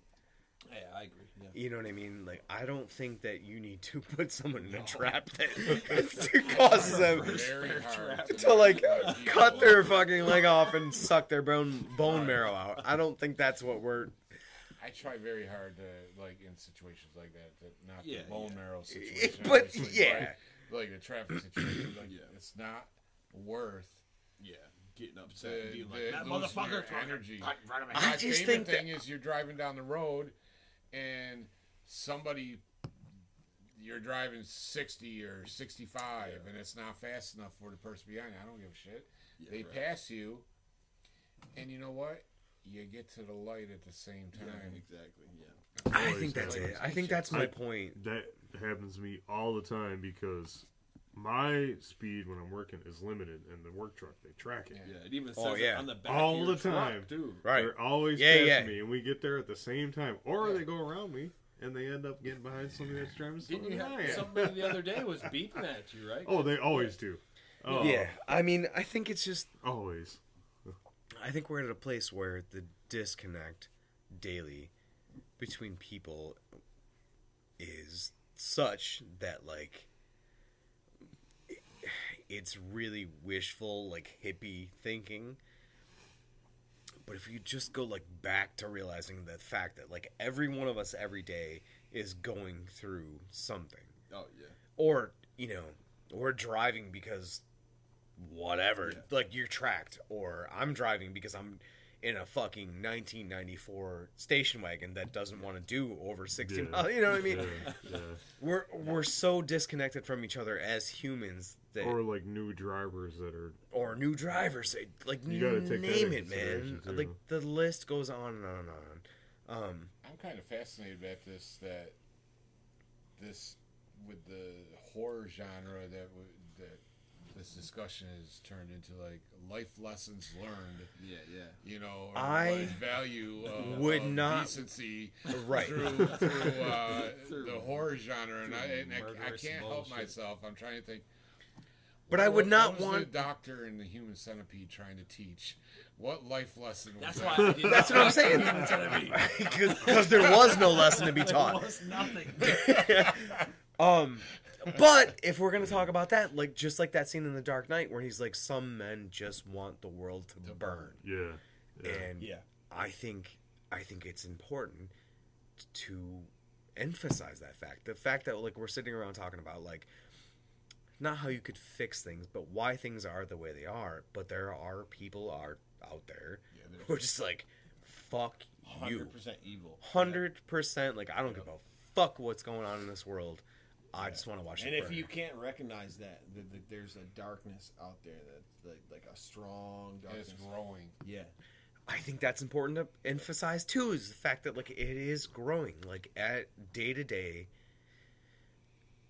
Yeah, I agree. Yeah. You know what I mean? Like, I don't think that you need to <laughs> put someone in a trap <laughs> <laughs> that causes them to like cut their fucking leg off and suck their bone bone marrow out. I don't think that's what we're. I try very hard to like in situations like that, to not Yeah, the bone yeah. marrow situation. But yeah, like, like the traffic situation, like Yeah. it's not worth Yeah, getting the, upset, and being like the that motherfucker energy. cut in front of me. I just think that- thing is you're driving down the road and somebody you're driving 60 or 65 and it's not fast enough for the person behind you. I don't give a shit. Yeah, they right. pass you and you know what? You get to the light at the same Yeah, time. exactly. Yeah. I think that's it. I think that's my I- point. That happens to me all the time because my speed when I'm working is limited, and the work truck they track it. Yeah. Yeah, it even oh, says Oh, it on the back All of your the time. truck, too. Right. They're always Yeah, yeah. me, and we get there at the same time, or Yeah. they go around me and they end up getting behind somebody that's driving slower Didn't you have somebody the other day was <laughs> beeping at you, right? Oh, they always do. Oh, Yeah, I mean, I think it's just. always. I think we're at a place where the disconnect daily between people is such that like it's really wishful like hippie thinking but if you just go like back to realizing the fact that like every one of us every day is going through something Oh yeah. or you know or driving because whatever Yeah. like you're tracked or i'm driving because i'm in a fucking 1994 station wagon that doesn't want to do over 60 Yeah. miles you know what i mean Yeah, yeah. we're we're so disconnected from each other as humans that Or or, like new drivers that are. Or new drivers like You gotta take name into it man too. like the list goes on and on and on um I'm kind of fascinated about this that this with the horror genre that w- that this discussion has turned into like life lessons learned. Yeah, yeah. You know, or I value of, <laughs> would of not- decency <laughs> right through through, uh, <laughs> Through- the horror genre, and I and I, I can't help myself. I'm trying to think. But I would not what was want- the doctor in the Human Centipede trying to teach. What life lesson? Was That's that? why I did that's what i'm saying because there was no lesson to be taught There was nothing. Um, but if we're gonna talk about that, like just like that scene in The Dark Knight where he's like, some men just want the world to burn, Yeah. yeah. and Yeah. I think I think it's important to emphasize that fact. The fact that like we're sitting around talking about like not how you could fix things, but why things are the way they are. But there are people are out there yeah, who are just like, fuck you, Hundred percent evil. hundred percent. Like I don't give a fuck what's going on in this world. I just want to watch. And it if burn. you can't recognize that, that, that there's a darkness out there that's like, like a strong darkness. It's growing. Yeah. I think that's important to emphasize too is the fact that like it is growing like at day to day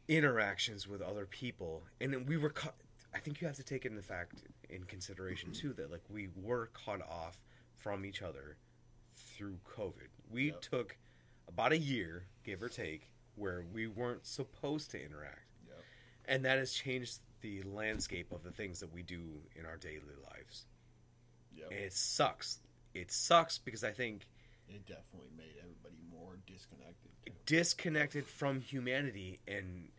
interactions with other people and then we were cut I think you have to take in the fact in consideration too that like we were cut off from each other through COVID. We Yep. took about a year, give or take, where we weren't supposed to interact. Yep. And that has changed the landscape of the things that we do in our daily lives. Yep. And it sucks. It sucks because I think It definitely made everybody more disconnected. too. disconnected from humanity and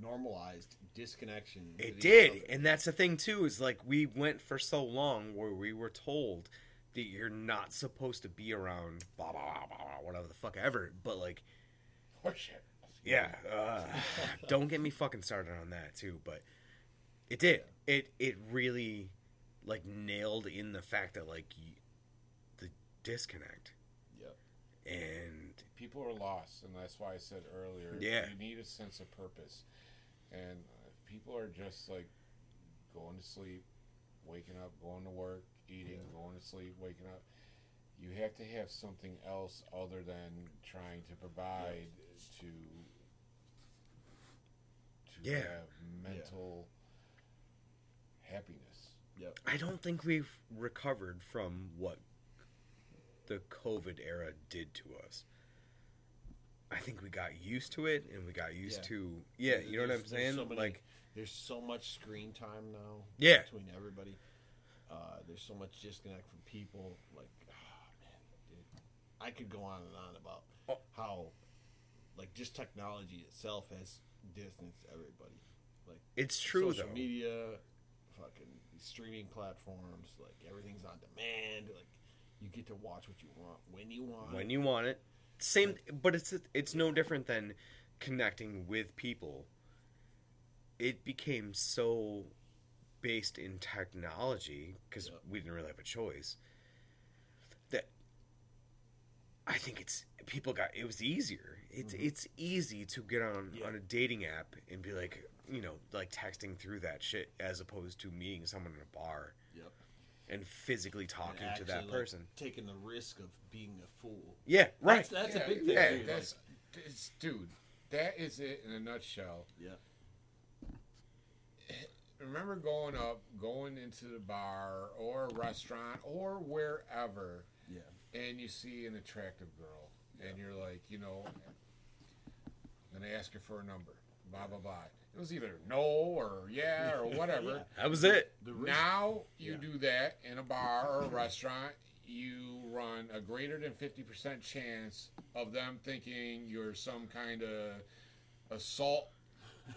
Normalized disconnection. it did. other. And that's the thing too is like we went for so long where we were told that you're not supposed to be around blah blah blah blah, blah whatever the fuck ever. But like Horseshit. yeah, uh, don't get me fucking started on that too, but it did. It it really like nailed in the fact that like y the disconnect Yep. and people are lost, and that's why I said earlier, Yeah. you need a sense of purpose. And people are just like going to sleep, waking up, going to work, eating, going to sleep, waking up. You have to have something else other than trying to provide to to Yeah. have mental happiness. Yep. I don't think we've recovered from what the COVID era did to us. I think we got used to it, and we got used Yeah. to yeah. You know what I'm There's- there's saying? so many- like There's so much screen time now. Yeah. Between everybody, uh, there's so much disconnect from people. Like, ah, man, dude, I could go on and on about Oh. how, like, just technology itself has distanced everybody. Like, it's true social though. media, fucking streaming platforms, like everything's on demand. Like, you get to watch what you want when you want. when you want it. Same, but it's it's no different than connecting with people. It became so based in technology because Yeah. we didn't really have a choice. That I think it's people got it was easier. It's it's easy to get on Mm-hmm. Yeah. on a dating app and be like you know like texting through that shit as opposed to meeting someone in a bar Yep. and physically And talking to that like, person. taking the risk of being a fool. Yeah, right. That's, that's Yeah, a big thing. yeah, too, like- That's, dude, that is it in a nutshell. yeah. <sighs> remember going up, going into the bar or a restaurant or wherever, Yeah. And you see an attractive girl, and you're like, you know, I'm gonna ask her for a number, blah blah blah. It was either no or yeah or <laughs> whatever. That was it. Now you Yeah. do that in a bar or a <clears throat> restaurant, you run a greater than fifty percent chance of them thinking you're some kind of assault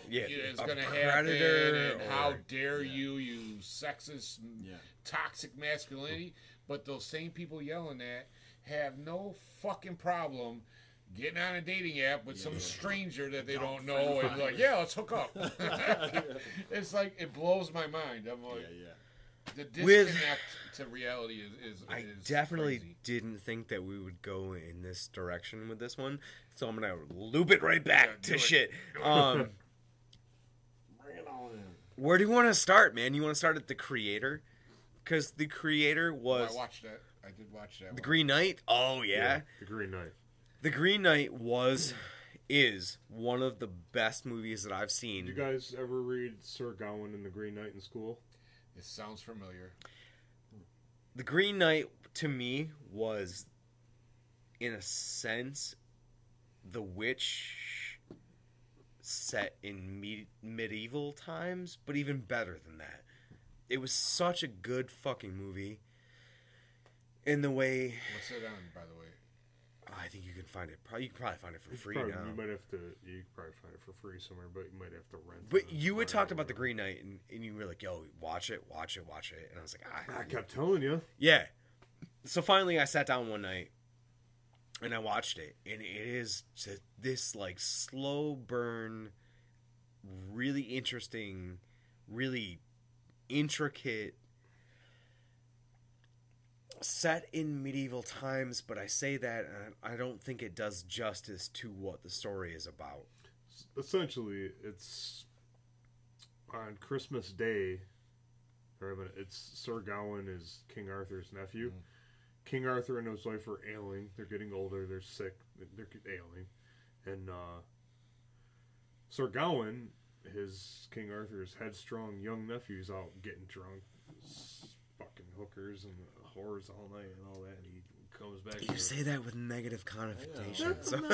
Yeah, is a going to predator happen, and how or- dare you, you sexist, Yeah. toxic masculinity. But those same people yelling that have no fucking problem getting on a dating app with some stranger that they don't know and like, yeah, let's hook up. <laughs> it's like it blows my mind. I'm like, Yeah. the With- disconnect to reality is. is I is definitely crazy. didn't think that we would go in this direction with this one, so I'm gonna loop it right back Yeah, to it. shit. Um, <laughs> Bring it on in. where do you want to start, man? You want to start at the creator, because the creator Oh, was I watched it. I did watch that. the one. Green Knight. Oh yeah, The Green Knight. the Green Knight was is one of the best movies that I've seen. Did you guys ever read Sir Gawain and the Green Knight in school? It sounds familiar. the Green Knight to me was, in a sense, the witch set in me- medieval times, but even better than that. It was such a good fucking movie. In the way, What's it on, by the way? I think you can find it. Probably you can probably find it for You free probably, now. You might have to. You could probably find it for free somewhere, but you might have to rent. But it you had talked about the. Green Knight, and, and you were like, "Yo, watch it, watch it, watch it," and I was like, "Ah, I kept telling you. Yeah. So finally, I sat down one night and I watched it, and it is just this like slow burn, really interesting, really intricate, set in medieval times. But I say that and I don't think it does justice to what the story is about. Essentially, it's on Christmas Day. Or I mean, it's Sir Gawain is King Arthur's nephew. King Arthur and his wife are ailing. They're getting older. They're sick. They're ailing, and uh, Sir Gawain, his King Arthur's headstrong young nephew's out getting drunk, fucking hookers and whores all night and all that. And he comes back. You to- say that with negative connotation. So. <laughs>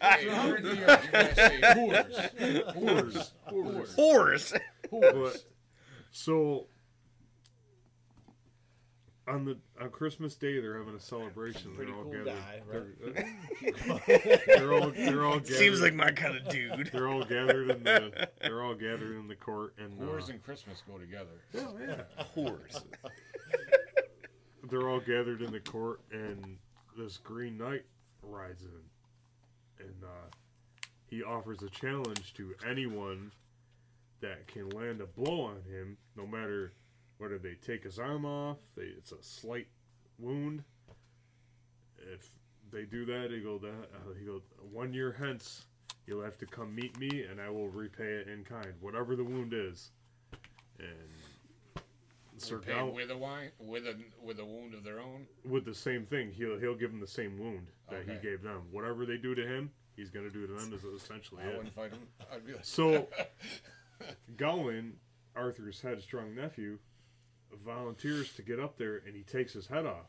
Hey, we're in New York. You gotta whores. whores, whores. But so on the on Christmas Day they're having a celebration. Pretty they're all cool gathered. guy, they're, <laughs> they're all they're all gathered. Seems like my kind of dude. they're all gathered in the <laughs> they're all gathered in the court and uh, and Christmas go together. oh, yeah. Horse. they're all gathered in the court and this Green Knight rides in and uh, he offers a challenge to anyone that can land a blow on him, no matter whether they take his arm off, they, it's a slight wound. If they do that, he go that uh, he go one year hence, you'll have to come meet me, and I will repay it in kind, whatever the wound is. And Sir Gawain, with a wine, with a with a wound of their own. with the same thing, he'll he'll give them the same wound that he gave them. Whatever they do to him, he's gonna do to them. Is essentially I it. wouldn't fight him. I'd be like, So, <laughs> Gawain, Arthur's headstrong nephew, volunteers to get up there, and he takes his head off,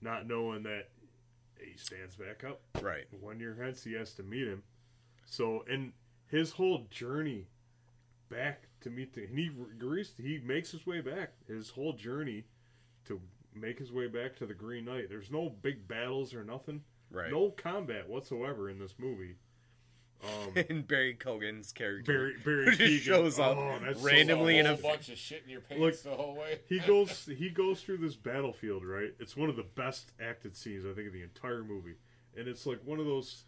not knowing that he stands back up. Right. One year hence, he has to meet him. So, in his whole journey back to meet the, and he agrees, he makes his way back. His whole journey to make his way back to the Green Knight. There's no big battles or nothing. Right. No combat whatsoever in this movie. Um, <laughs> and Barry Keoghan's character. Barry, <laughs> Barry who just Keoghan. shows up Oh, that's so randomly in a a bunch of shit in your pants Look, the whole way. he goes he goes through this battlefield right? It's one of the best acted scenes i think of the entire movie. And it's like one of those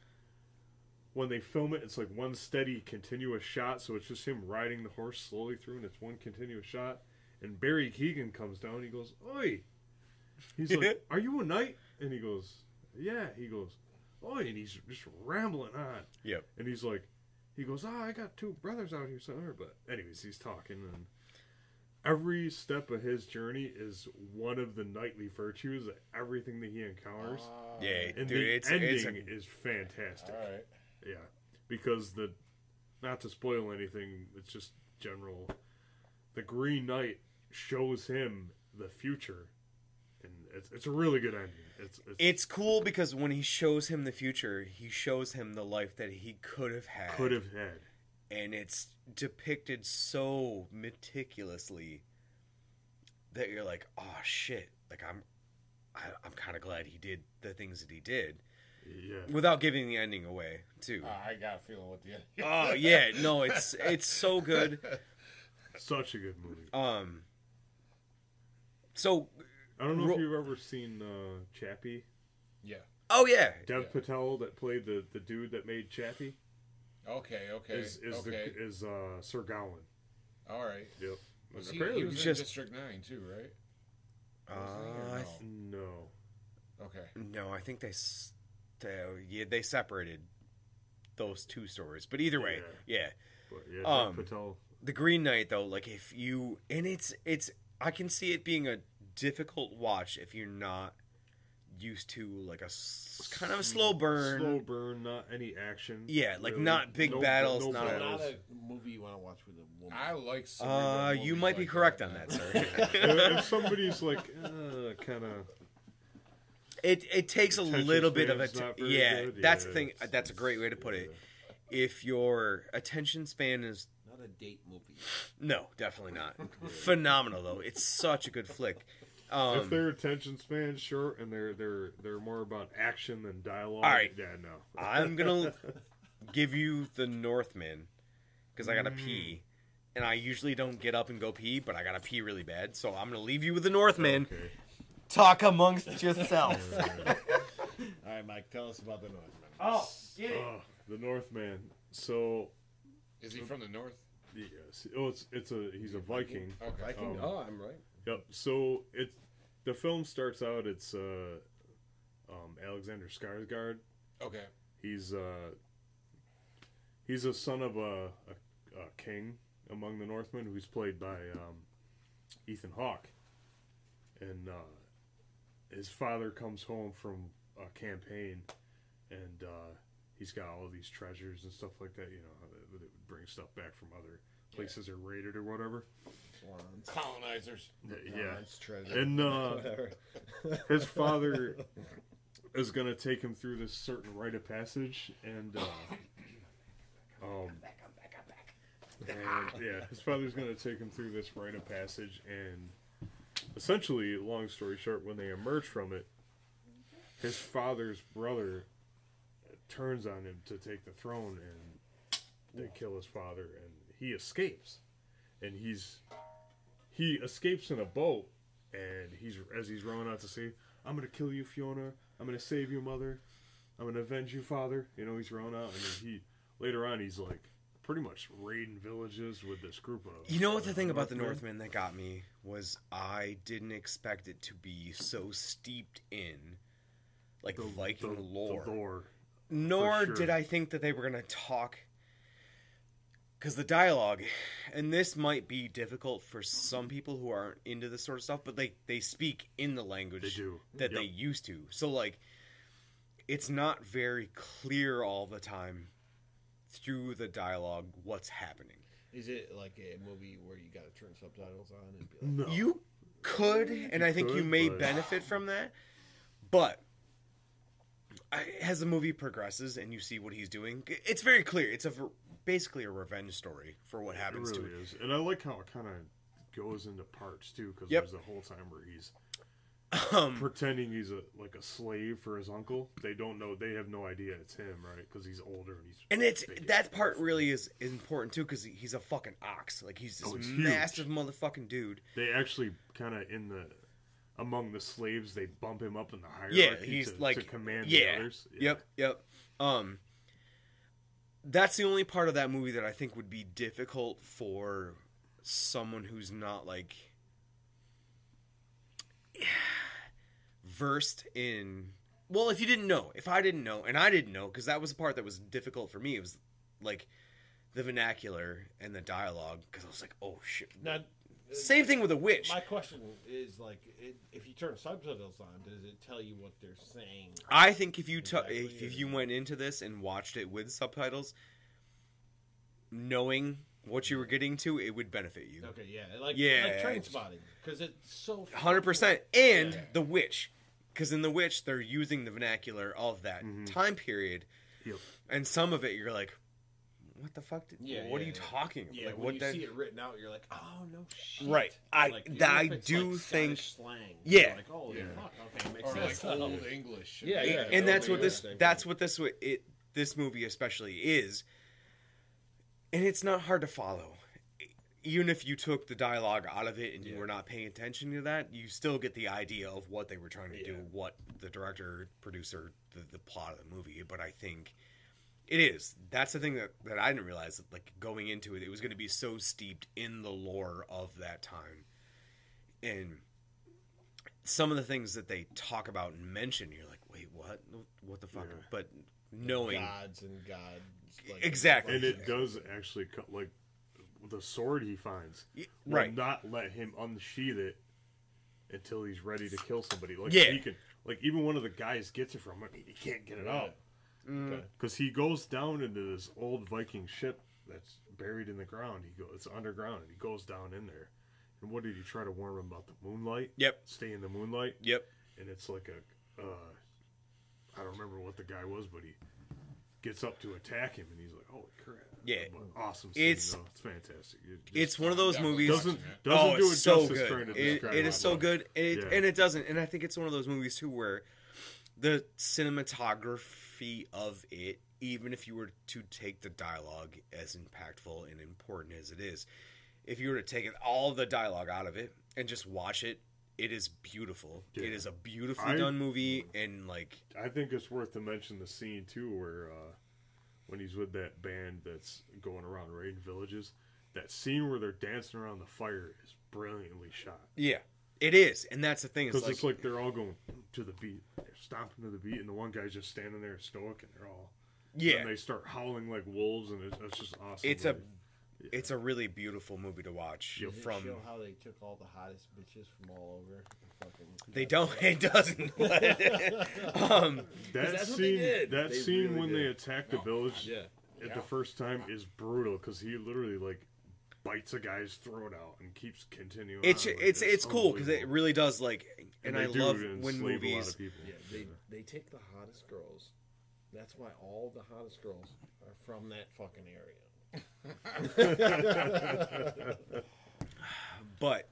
when they film it it's like one steady continuous shot so it's just him riding the horse slowly through and it's one continuous shot. And Barry Keoghan comes down he goes oi. He's like <laughs> are you a knight? And he goes yeah. He goes oi and he's just rambling on. Yep. and he's like he goes oh i got two brothers out here somewhere but anyways he's talking and every step of his journey is one of the knightly virtues everything that he encounters. Ah, Yeah, and dude, the it's ending it's a, is fantastic. All right. yeah because the not to spoil anything it's just general. The green knight shows him the future and it's, it's a really good ending it's, it's it's cool because when he shows him the future, he shows him the life that he could have had. could have had and it's depicted so meticulously that you're like, oh shit! Like I'm, I, I'm kind of glad he did the things that he did yeah without giving the ending away too. Ah, I got a feeling with the ending. oh yeah, no, it's it's so good. such a good movie Um, so i don't know Ro- if you've ever seen uh chappie Yeah. oh yeah, dev Yeah. patel that played the the dude that made chappie Okay. Okay. is is okay. the is uh sir gawain all right. yep Was he, apparently he was It's in just- District Nine too, right? uh, Wasn't he, or I no? no Okay. no, I think they, s- they yeah they separated those two stories, but either way, yeah. but yeah Um, dev patel the Green Knight though, like if you and it's it's I can see it being a difficult watch if you're not used to like a s- kind of a slow burn. slow burn not any action Yeah, like really. not big No- battles, no not a- battles. not a movie you want to watch with a woman. I like. some Uh, you movies might be like correct that, on that, man. <laughs> sir. if if somebody's like uh, kind of it it takes a Attention little bit of a span's not very yeah. good, That's yeah, the thing. it's- That's a great way to put it. If your attention span is not a date movie. no, definitely not phenomenal though. It's such a good flick. Um, if their attention span's short and they're they're they're more about action than dialogue, All right. yeah, no. I'm gonna <laughs> give you the Northman because I gotta Mm. pee, and I usually don't get up and go pee, but I gotta pee really bad, so I'm gonna leave you with the Northman. Okay. Talk amongst yourself. <laughs> All right, Mike, tell us about the Northman. oh, get it. Uh, the Northman. So Is he from the north? yes, oh, it's it's a he's a Viking. Okay. Viking? Um, oh, I'm right. Yep. So it the film starts out. It's uh, um, Alexander Skarsgård. Okay. He's uh, he's a son of a, a, a king among the Northmen, who's played by um, Ethan Hawke, and uh, his father comes home from a campaign, and uh, he's got all these treasures and stuff like that. You know, that that would bring stuff back from other places or raided or whatever. Swans. Colonizers. Yeah, Swans, treasure. and uh, <laughs> Whatever. <laughs> his father is going to take him through this certain rite of passage and uh, <coughs> um and, yeah his father's going to take him through this rite of passage and essentially long story short when they emerge from it his father's brother turns on him to take the throne and they kill his father and he escapes and he's he escapes in a boat and he's as he's rowing out to sea i'm gonna kill you Fjölnir i'm gonna save you mother i'm gonna avenge you father you know he's rowing out and then he later on he's like pretty much raiding villages with this group of. You know what the thing about the Northmen? That got me was I didn't expect it to be so steeped in like Viking the, lore. The lore. Nor sure. did I think that they were going to talk because the dialogue, and this might be difficult for some people who aren't into this sort of stuff, but they they speak in the language They do. that they used to. So like, it's not very clear all the time through the dialogue what's happening. Is it like a movie where you got to turn subtitles on and be like, No. You could, and I think you may but- benefit from that. But as the movie progresses and you see what he's doing, it's very clear. It's a ver- basically a revenge story for what It happens really to it. is, and I like how it kind of goes into parts too, because Yep. there's a whole time where he's Um, pretending he's a like a slave for his uncle. They don't know. They have no idea it's him, right? Because he's older and he's and it's that part really is, is important too because he's a fucking ox. Like he's this Oh, he's huge. massive motherfucking dude. They actually kind of in the among the slaves, they bump him up in the hierarchy. Yeah, he's to, like to command yeah, the others. Yep, yep. Um, that's the only part of that movie that I think would be difficult for someone who's not like <sighs> versed in. Well, if you didn't know, if I didn't know, and I didn't know, because that was the part that was difficult for me. It was like the vernacular and the dialogue, because I was like, oh shit. now, Same thing with a witch. my question is like, it, if you turn subtitles on, does it tell you what they're saying? I think if you t- if, if you went into this and watched it with subtitles, knowing what you were getting to, it would benefit you. Okay, yeah, like Yeah, like Trainspotting because it's so Hundred percent. And Yeah. the witch, because in the witch they're using the vernacular of that mm-hmm. time period, Yep. and some of it you're like, what the fuck? Did, Yeah, what are you yeah. talking? Yeah, like when what you that? see it written out, you're like, oh no shit. Right. I- Like, that even I if it's, do like, think- Scottish slang. Yeah. like, holy Yeah. fuck. Okay, makes Or like old English. Yeah, yeah. and that's what this understand. that's what this it this movie especially is and it's not hard to follow even if you took the dialogue out of it and you were not paying attention to that you still get the idea of what they were trying to do what the director producer the, the plot of the movie but i think it is that's the thing that, that i didn't realize that like going into it it was going to be so steeped in the lore of that time and some of the things that they talk about and mention you're like wait what what the fuck Yeah. but knowing gods and gods. Like, Exactly. And it does actually cut like the sword he finds. Y- will right Not let him unsheath it until he's ready to kill somebody. Like Yeah. he can. Like even one of the guys gets it from him. He can't get it out Mm. Okay. because he goes down into this old Viking ship that's buried in the ground. He goes. It's underground. And he goes down in there. And what did he try to warn him about the moonlight? Yep. Stay in the moonlight. yep and it's like a uh, I don't remember what the guy was, but he gets up to attack him, and he's like, "Holy crap!" Yeah. But awesome. Scene, It's- though. it's fantastic. It just it's one of those movies doesn't doesn't oh, do it's it so justice good. It, it is so but- good, and it, Yeah. and it doesn't. And I think it's one of those movies too where the cinematography of it, even if you were to take the dialogue as impactful and important as it is, if you were to take all the dialogue out of it and just watch it, it is beautiful. Yeah. It is a beautifully I- done movie, and like I think it's worth to mention the scene too, where uh, when he's with that band that's going around raiding villages. That scene where they're dancing around the fire is brilliantly shot. yeah, it is, and that's the thing. It's Because like, it's like they're all going to the beat. They're stomping to the beat, and the one guy's just standing there stoic, and they're all yeah, and they start howling like wolves, and it's, it's just awesome. it's a Like, it's a really beautiful movie to watch. Yep. Does it From show how they took all the hottest bitches from all over? Fucking, They don't. It doesn't. Um, <laughs> that that's what they <laughs> scene. did. That They scene really when did. they attack the village Yeah. at Yeah. the first time is brutal because he literally like bites a guy's throat out and keeps continuing. it's on. Like, it's it's cool because it really does like, and, I do love enslave when a lot movies. of people. Yeah, they they take the hottest girls. That's why all the hottest girls are from that fucking area. <laughs> But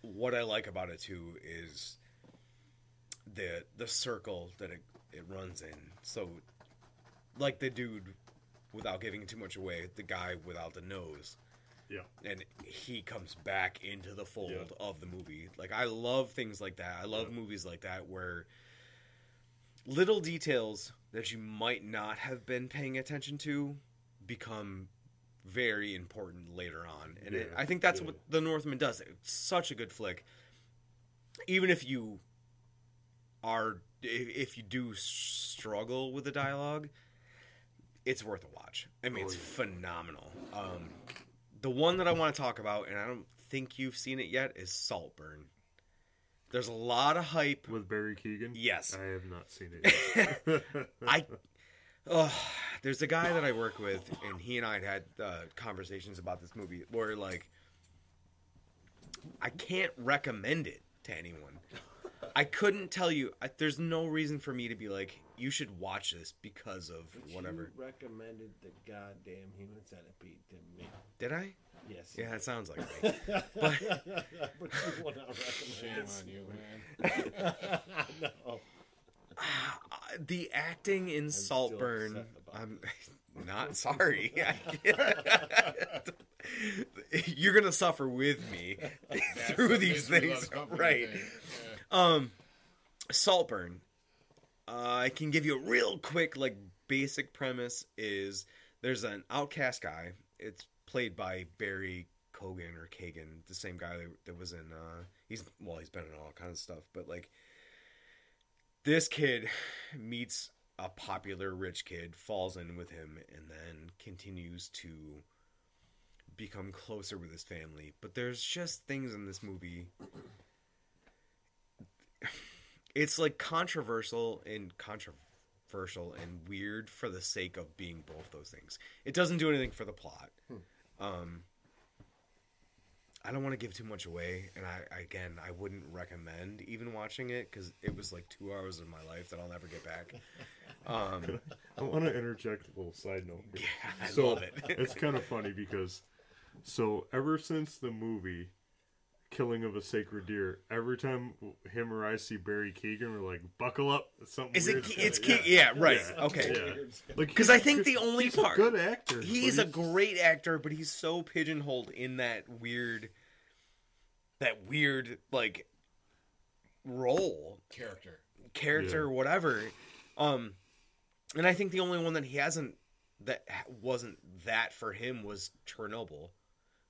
what I like about it too is the the circle that it, it runs in. So, like the dude, without giving too much away, the guy without the nose. Yeah. and he comes back into the fold Yeah. of the movie. Like I love things like that. I love Yeah. movies like that where little details that you might not have been paying attention to become very important later on, and it, I think that's yeah. what The Northman does. It's such a good flick, even if you are if you do struggle with the dialogue, it's worth a watch. I mean, Oh, it's yeah. phenomenal. Um, the one that I want to talk about, and I don't think you've seen it yet, is Saltburn. There's a lot of hype. With Barry Keoghan? Yes. I have not seen it yet. <laughs> I, oh, there's a guy that I work with, and he and I had had uh, conversations about this movie where like, I can't recommend it to anyone. I couldn't tell you. I, there's no reason for me to be like, you should watch this because of But whatever. You recommended the goddamn human centipede to me. Did I? Yes. Yeah, that sounds like me. <laughs> but, but you will <laughs> not Shame on you, man. <laughs> no. Uh, <sighs> the acting in still Saltburn, I'm not sorry. You're gonna suffer with me through these things, loves company right? Um, Saltburn. Uh, I can give you a real quick, like, basic premise is there's an outcast guy. It's played by Barry Kogan or Kagan, the same guy that, that was in. Uh, he's well, he's been in all kinds of stuff, but like, this kid meets a popular rich kid, falls in with him, and then continues to become closer with his family. But there's just things in this movie it's like controversial and controversial and weird for the sake of being both those things. It doesn't do anything for the plot. Um, I don't want to give too much away, and I again I wouldn't recommend even watching it because it was like two hours of my life that I'll never get back. <laughs> Um, I want to interject a little side note. here. I so love it. it's kind of funny because so ever since the movie Killing of a Sacred Deer, every time him or I see Barry Keoghan, we're like, "Buckle up!" Something Is it? It's gonna- Ke- yeah, right. Yeah. Okay. Yeah. Like 'Cause he's- I think the only he's part- a good actor. He's but a great actor, but he's so pigeonholed in that weird, that weird like role Character. character, Yeah. whatever. Um, and I think the only one that he hasn't that wasn't that for him was Chernobyl.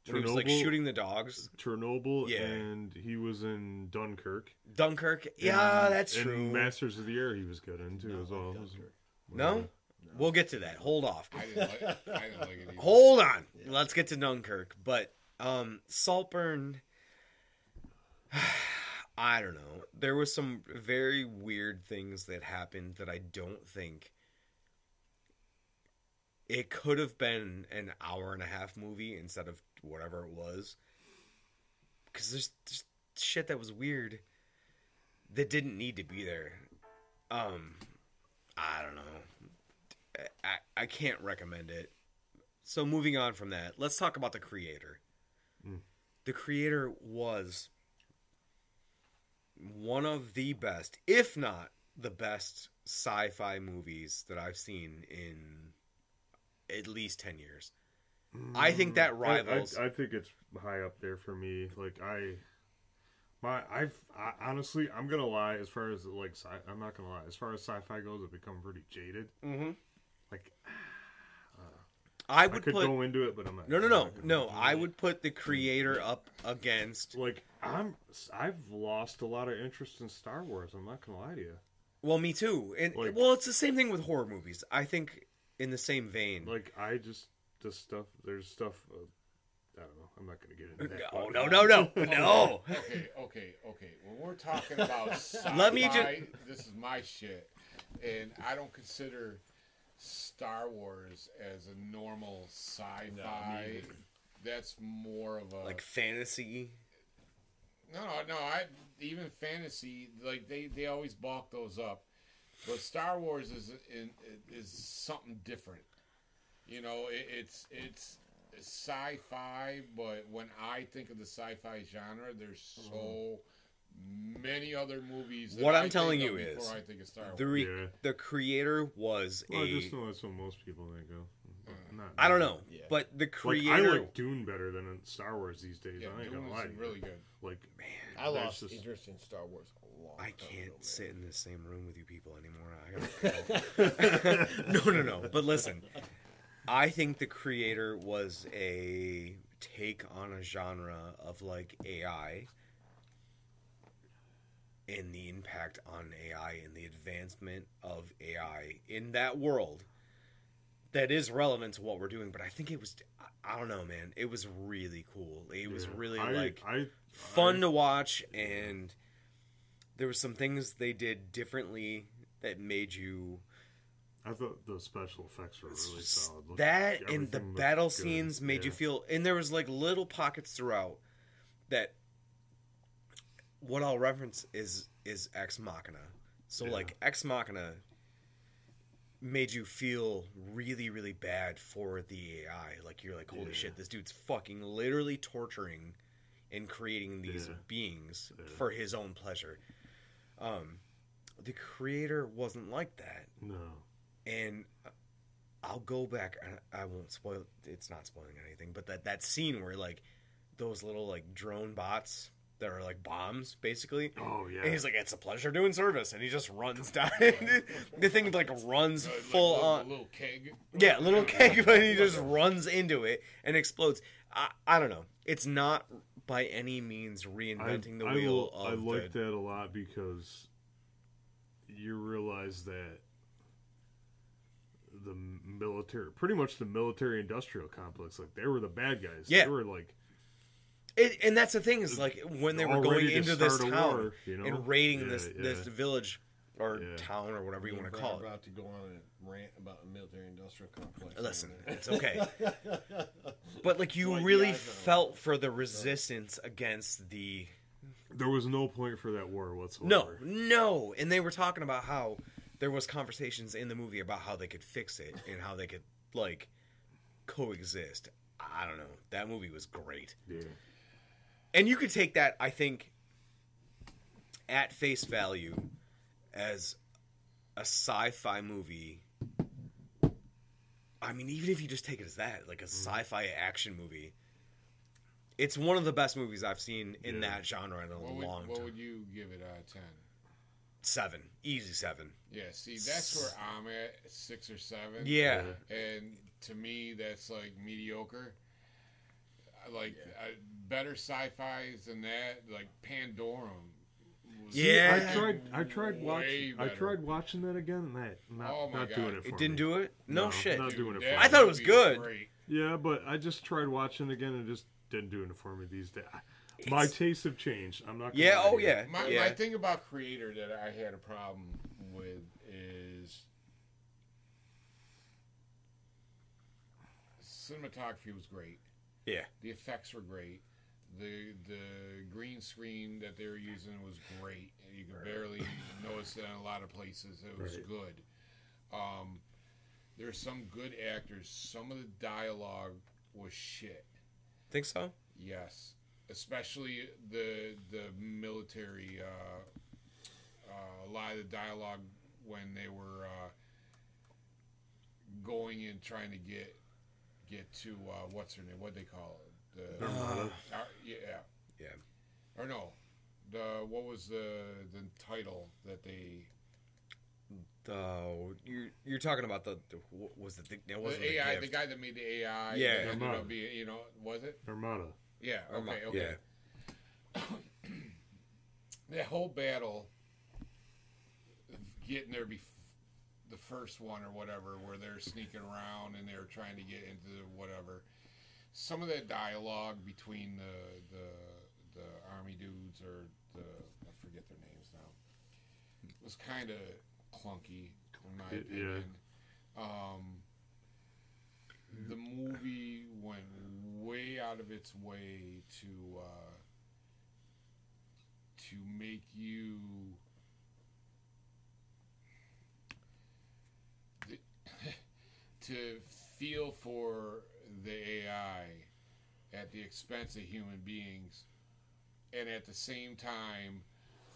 When he was like shooting the dogs. Chernobyl, Yeah. and he was in Dunkirk. Dunkirk. Yeah, And- that's and true. Masters of the Air, he was good in too No, as well. like Dunkirk. no? We'll get to that. Hold off. I didn't like, I didn't like it. Hold on. Let's get to Dunkirk. But um Saltburn <sighs> I don't know. There was some very weird things that happened that I don't think it could have been an hour and a half movie instead of whatever it was. Cuz there's, there's shit that was weird that didn't need to be there. Um I don't know. I, I can't recommend it. So moving on from that, let's talk about the creator. Mm. The creator was one of the best, if not the best, sci-fi movies that I've seen in at least ten years. I think that I- rivals. I, I, think it's high up there for me. Like I, my I've I, honestly, I'm gonna lie. As far as like, sci- I'm not gonna lie. As far as sci-fi goes, I've become pretty jaded. Mm-hmm. Like <sighs> I I would could put go into it, but I'm not. no, no, no, not no. I would put the creator up against. like I'm. I've lost a lot of interest in Star Wars. I'm not gonna lie to you. Well, me too. And Like- well, it's the same thing with horror movies. I think in the same vein. Like I just the stuff. There's stuff. Uh, I don't know. I'm not gonna get into that. no, but- no, no, no, <laughs> no. Okay, okay, okay. When we're talking <laughs> about sci-fi, Let me ju- this is my shit, and I don't consider Star Wars as a normal sci-fi. That's more of a Like fantasy. no, no, no. I even fantasy like they they always balk those up, but Star Wars is is, is something different. You know, it, it's it's sci-fi, but when I think of the sci-fi genre, there's so uh-huh. many other movies. That What I I'm telling think you is, before I think of Star Wars. The re- Yeah. the creator was Well, I a. just know that's what most people think of. Uh, Not I don't know, Yeah. but the Like, creator. I like Dune better than Star Wars these days. yeah, I ain't Dune gonna lie. is to you. really good. Like, man, I lost just- interest in Star Wars a long I can't ago, man. sit in the same room with you people anymore. I <laughs> gotta go. <laughs> no, no, no. But listen, I think the creator was a take on a genre of like AI and the impact on AI and the advancement of AI in that world that is relevant to what we're doing. But I think it was, I don't know, man. It was really cool. It was Yeah. really I, like I fun I- to watch and there were some things they did differently that made you I thought the special effects were really solid. Looked- that and the battle good. scenes made you feel and there was like little pockets throughout that what I'll reference is is Ex Machina. So Yeah. like Ex Machina made you feel really really bad for the AI. Like you're like holy Yeah. shit this dude's fucking literally torturing and creating these Yeah. beings Yeah. for his own pleasure. Um the creator wasn't like that No. And I'll go back. I, I won't spoil. It's not spoiling anything, but that that scene where like those little like drone bots that are like bombs, basically. Oh yeah. And he's like, "It's a pleasure doing service," and he just runs <laughs> down. <laughs> the thing like runs Uh, like full little, on. little keg. Yeah, little <laughs> keg, but he just runs into it and explodes. I, I don't know. It's not by any means reinventing the I, wheel I, I like the. that a lot because you realize that the military, pretty much the military industrial complex, like they were the bad guys. Yeah. They were like It, and that's the thing is like when they were going into this town war, you know? and raiding Yeah, this yeah. this village or Yeah. town or whatever you want to We're call it. About to go on a rant about a military-industrial complex. Listen, it's okay. <laughs> But like you Well, really yeah, felt for the resistance against the there was no point for that war whatsoever. no, no, and they were talking about how there was conversations in the movie about how they could fix it and how they could like coexist. I don't know. That movie was great. Yeah. and you could take that i think at face value as a sci-fi movie i mean even if you just take it as that like a mm-hmm. sci-fi action movie it's one of the best movies i've seen in Yeah. that genre in a What would, long what time What would you give it out of ten? Seven easy seven Yeah, see, that's where I'm at, six or seven. yeah and to me, that's like mediocre. I Like uh, better sci-fi's than that, like Pandorum. was Yeah. I tried. I tried way watching. I tried watching that again, and that not, Oh not doing it for it didn't me. do it no, No, shit not Dude, doing it that for I thought it was good. great. Yeah, but I just tried watching it again and just didn't do it for me these days. My tastes have changed. I'm not. Gonna yeah oh yeah My, yeah my thing about Creator that I had a problem with is cinematography was great. yeah The effects were great. The the green screen that they were using was great. You could barely notice it in a lot of places. It was Right. good. Um, there's some good actors. Some of the dialogue was shit. think so Yes, especially the the military. Uh, uh, a lot of the dialogue when they were uh, going and trying to get get to uh, what's her name? What they call it? The Armada. uh, yeah, yeah or no, the what was the the title that they the you're, you're talking about the, the what was the thing it wasn't the AI the gift. guy that made the AI Yeah. that ended Armada. up being you know was it Armada. Yeah okay okay. yeah. <clears throat> That whole battle getting there bef- the first one or whatever where they're sneaking around and they're trying to get into whatever some of that dialogue between the the the army dudes or the I forget their names now was kind of clunky in my Y- yeah. opinion. Um the movie went way out of its way to uh to make you to feel for the AI at the expense of human beings and at the same time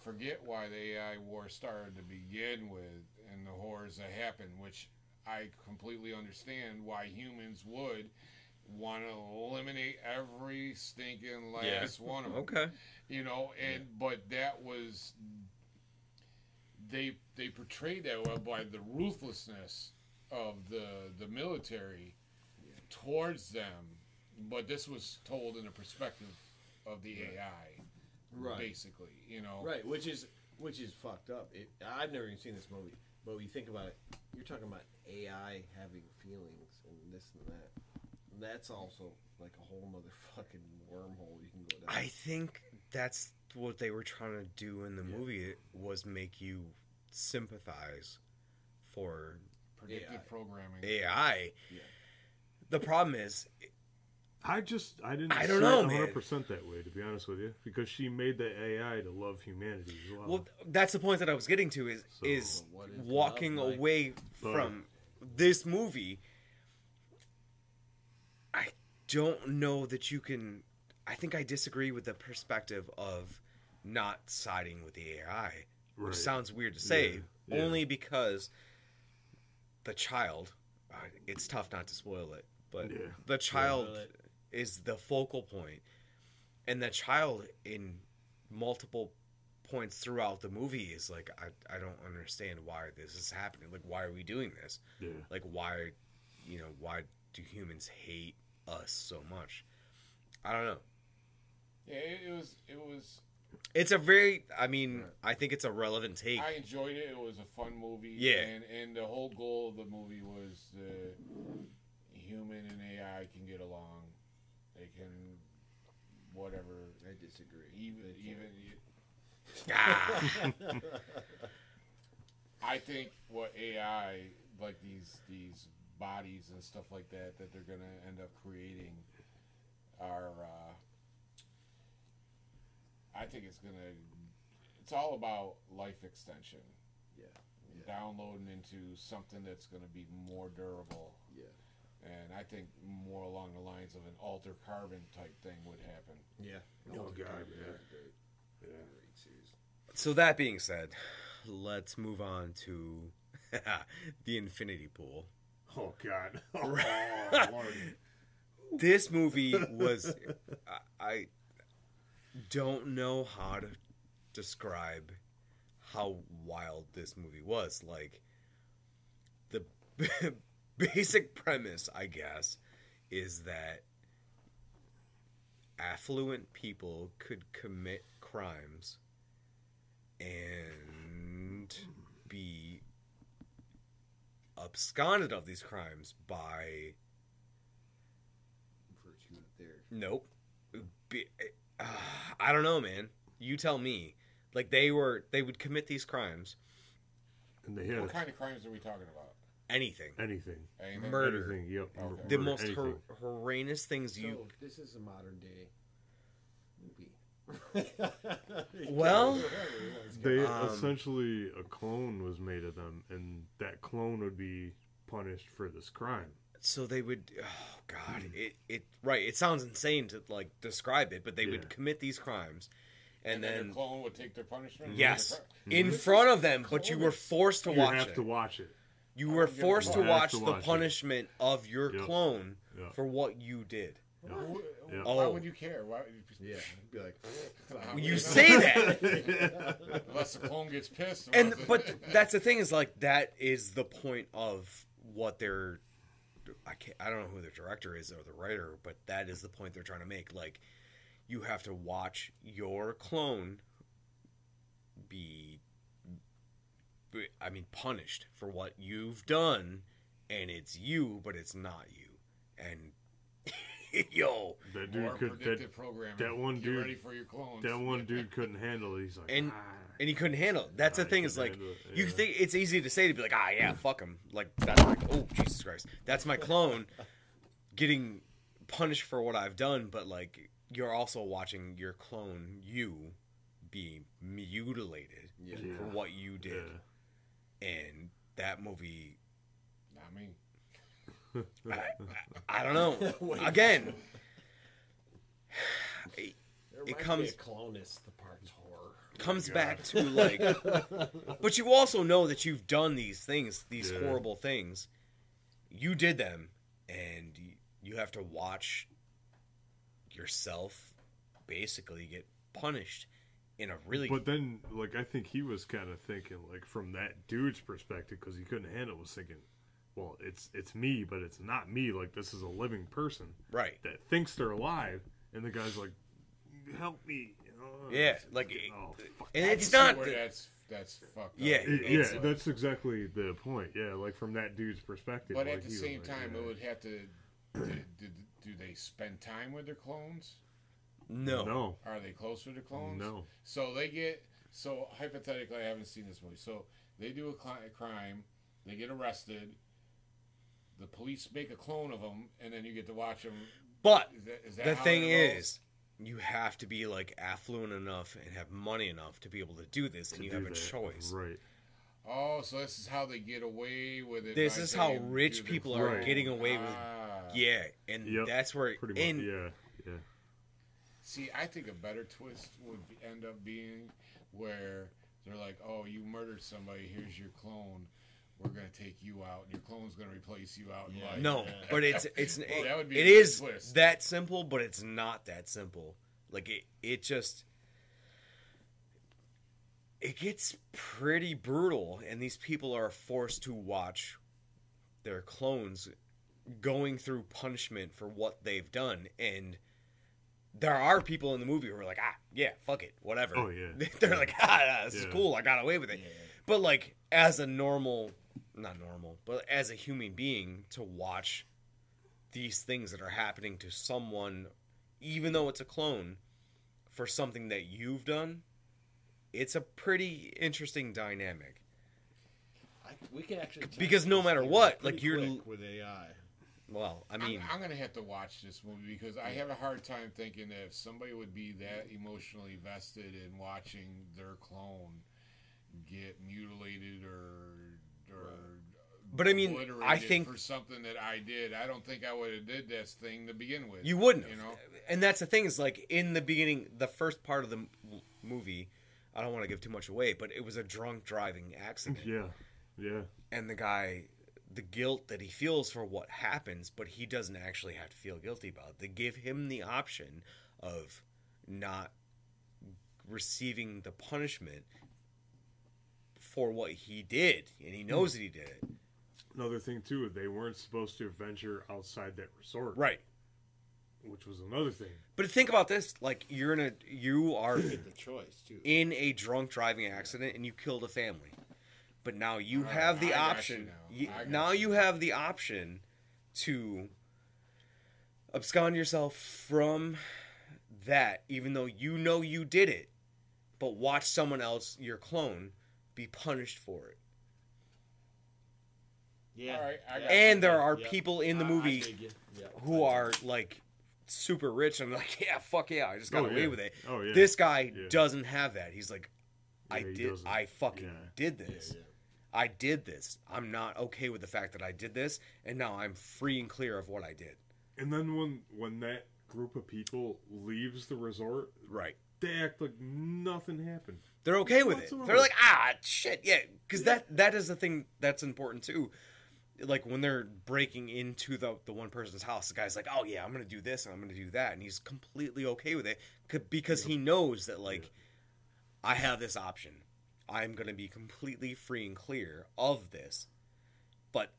forget why the AI war started to begin with and the horrors that happened which I completely understand why humans would want to eliminate every stinking Yeah. last one of them okay you know and but that was they they portrayed that well by the ruthlessness of the the military towards them, but this was told in the perspective of the AI, Right. basically. You know, Right, which is which is fucked up. It, I've never even seen this movie, but when you think about it, you're talking about AI having feelings and this and that. That's also like a whole nother <laughs> fucking wormhole you can go down. I think that's what they were trying to do in the Yeah. movie was make you sympathize for predictive AI. programming. AI. Yeah. The problem is, I just I didn't. I don't know, man. 100 percent that way to be honest with you, because she made the AI to love humanity as well. well, that's the point that I was getting to is So- is What is walking love like? away But- from this movie. I don't know that you can. I think I disagree with the perspective of not siding with the AI, which sounds weird to say, Yeah, yeah. only because the child. uh, It's tough not to spoil it, but Yeah. the child Spoil it. is the focal point, and the child in multiple points throughout the movie is like, I, I don't understand why this is happening. Like, why are we doing this? yeah, Like, why, you know, why do humans hate us so much? I don't know. Yeah, it, it was. It was. It's a very, I mean, I think it's a relevant take. I enjoyed it. It was a fun movie. Yeah. And and the whole goal of the movie was uh, human and AI can get along. They can, whatever. I disagree. Even They even. Ah, <laughs> <laughs> I think what AI like these these bodies and stuff like that that they're gonna end up creating are. Uh, I think it's gonna. It's all about life extension. Yeah. Downloading into something that's going to be more durable. Yeah. And I think more along the lines of an Altered Carbon type thing would happen. Yeah. Oh, God, yeah. yeah. so that being said, let's move on to <laughs> the Infinity Pool. <laughs> Oh God, <laughs> oh, Lord. this movie was I, I don't know how to describe how wild this movie was. Like the <laughs> basic premise i guess is that affluent people could commit crimes and be absconded of these crimes by Virtue up there. Nope. Be, uh, I don't know, man. You tell me. Like they were, they would commit these crimes. and they had What kind of crimes are we talking about? Anything. anything, Anything? Murder. anything. Yep, Okay. The murder, most anything. hor- horrendous things So you. this is a modern day movie. <laughs> Well- They Um, essentially a clone was made of them, and that clone would be punished for this crime. So they would. Oh God! It it right. It sounds insane to like describe it, but they Yeah. would commit these crimes, and, then, then their clone would take their punishment. yes, Their in front of them. But you were forced to you watch have it. to watch it. You were forced to watch to the watch it. punishment of your Yep. clone Yep. for what you did. Crime. Who- Yeah. Why Oh. would you care? Why? Yeah. <laughs> Be like, You say that. <laughs> Unless the clone gets pissed. and about it. but <laughs> that's the thing is like that is the point of what they're I can't I don't know who the director is or the writer, but that is the point they're trying to make. Like you have to watch your clone be be- I mean punished for what you've done and it's you but it's not you. And <laughs> yo, That More dude could. predictive That, programming. that one Get dude- ready for your clones. that one <laughs> dude couldn't handle it. He's like, And- "Ah." and he couldn't handle it. That's Nah, the he thing is couldn't like handle it, you yeah. think it's easy to say to be like ah yeah fuck him like that's my oh Jesus Christ that's my clone <laughs> getting punished for what I've done but like you're also watching your clone you be mutilated yeah. Yeah. for what you did Yeah. and that movie Not me. I, I, I don't know <laughs> again There It comes- a clonus. The part's horror. comes oh, God. back to like <laughs> but you also know that you've done these things these Yeah. horrible things you did them and you have to watch yourself basically get punished in a really But then, like, I think he was kind of thinking, like, from that dude's perspective, because he couldn't handle, it, was thinking, well, it's it's me, but it's not me. Like this is a living person Right. that thinks they're alive, and the guy's like, "Help me!" You know? Yeah, like, oh, fuck. And it's not. where the- that's that's fucked up. Yeah, It- it's- yeah, that's exactly the point. Yeah, like from that dude's perspective. But like, at the same like, time, yeah. it would have to. Do, do, do they spend time with their clones? no. no, Are they close with their clones? no, So they get. So hypothetically, I haven't seen this movie. So they do a, cli- a crime, they get arrested. The police make a clone of them, and then you get to watch them. But Is that, is that the thing is, you have to be like affluent enough and have money enough to be able to do this, and you do have a that. choice. right? Oh, so this is how they get away with it. This is how rich people are clone. getting away with- Ah. Yeah, and Yep, that's where. Pretty much. yeah, yeah. See, I think a better twist would end up being where they're like, "Oh, you murdered somebody. Here's your clone. We're gonna take you out, and your clone's gonna replace you out in Yeah. life." No, Yeah. but it's it's <laughs> Well, it, that would be it a good is twist. that simple, but it's not that simple. Like it, it just it gets pretty brutal, and these people are forced to watch their clones going through punishment for what they've done, and there are people in the movie who are like, ah, yeah, fuck it, whatever. Oh, yeah. <laughs> they're Yeah. like, ah, this is cool, I got away with it. But like as a normal, not normal, but as a human being to watch these things that are happening to someone, even though it's a clone, for something that you've done, it's a pretty interesting dynamic. I, we can actually Because no matter what, like, you're- with AI. Well, I mean, I'm, I'm gonna have to watch this movie because I have a hard time thinking that if somebody would be that emotionally vested in watching their clone get mutilated or or But I mean, I think- for something that I did, I don't think I would have did this thing to begin with. you wouldn't. you know. And that's the thing is like in the beginning, the first part of the m- movie, I don't want to give too much away, but it was a drunk driving accident. Yeah, yeah. and the guy the guilt that he feels for what happens but he doesn't actually have to feel guilty about it they give him the option of not receiving the punishment for what he did and he knows that he did it Another thing too, they weren't supposed to venture outside that resort, right Which was another thing. but think about this like you're in a you are Get the choice too. in a drunk driving accident and you killed a family but now you All right, have the I option you now. you- now you. you have the option to abscond yourself from that even though you know you did it but watch someone else your clone be punished for it Yeah. All right, I got and you. there are Yeah. people in the I- I movie dig you. Yeah. who are like super rich and like yeah fuck yeah i just got Oh, away yeah. with it Oh yeah. this guy Yeah. doesn't have that he's like i Yeah, he did doesn't. i fucking Yeah. did Yeah, this yeah. I did this. I'm not okay with the fact that I did this, and now I'm free and clear of what I did. And then when when that group of people leaves the resort, Right. They act like nothing happened. They're okay with it. They're like, ah, shit, yeah, because that that is the thing that's important too. Like when they're breaking into the the one person's house, the guy's like, oh yeah, I'm gonna do this and I'm gonna do that, and he's completely okay with it because he knows that like, I have this option. I'm gonna be completely free and clear of this. But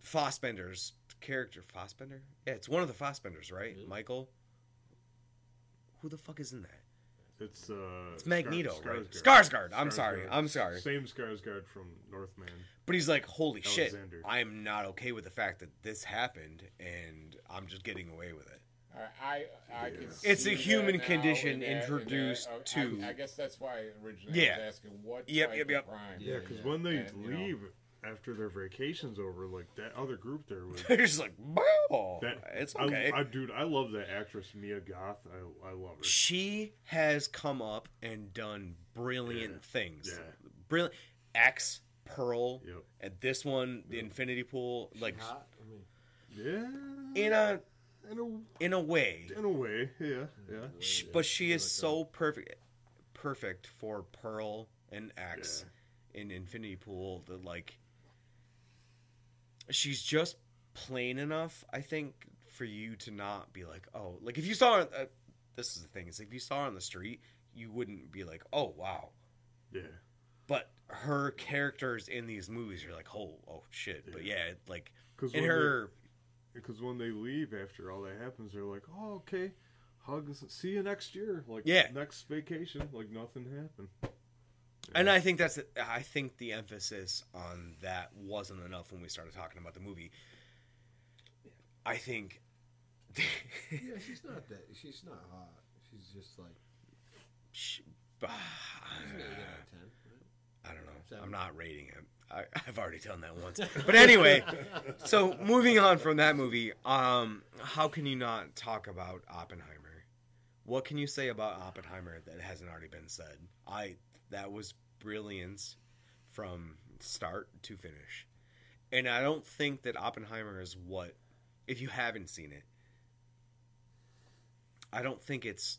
Fassbender's character, Fassbender, yeah, it's one of the Fassbenders, right? Michael. Who the fuck is in that? It's uh It's Magneto, Skar- right? Skarsgård. Skarsgård. I'm sorry. I'm sorry. Same Skarsgård from Northman. But he's like, holy shit, I am not okay with the fact that this happened, and I'm just getting away with it. All right, I I can It's see a human that condition in that- in that- introduced uh, to- I, I guess that's why originally Yeah. I was asking what Yep, type yep, yep. of crime. Yeah, because yeah. when they And, you know- leave after their vacation's over, like that other group there was. <laughs> They're just like, "Wow, That, it's okay. I, dude, I love that actress Mia Goth. I, I love her. she has come up and done brilliant Yeah. things. Yeah. Brilliant. X, Pearl, Yep. and this one, the Infinity Pool, like Hot? I mean, Yeah. in a in a in a way, in a way, yeah, yeah. Sh- but she is so perfect perfect for Pearl and X in Infinity Pool that like she's just plain enough I think for you to not be like oh like if you saw her uh, this is the thing is if you saw her on the street you wouldn't be like oh wow Yeah. but her characters in these movies you're like, oh, oh shit. But yeah, like Because in her, because when they leave after all that happens, they're like, "Oh, okay, hugs. See you next year. Like, Yeah. next vacation. Like nothing happened." And I think that's, I think the emphasis on that wasn't enough when we started talking about the movie. I think. <laughs> Yeah, she's not that. She's not hot. She's just like Sh- <sighs> she's an eight ten. Right? I don't know. Seven. I'm not rating it. I, <laughs> I've already done that once. But anyway, <laughs> so moving on from that movie, um, how can you not talk about Oppenheimer? What can you say about Oppenheimer that hasn't already been said? I that was brilliance from start to finish. And I don't think that Oppenheimer is what if you haven't seen it. I don't think it's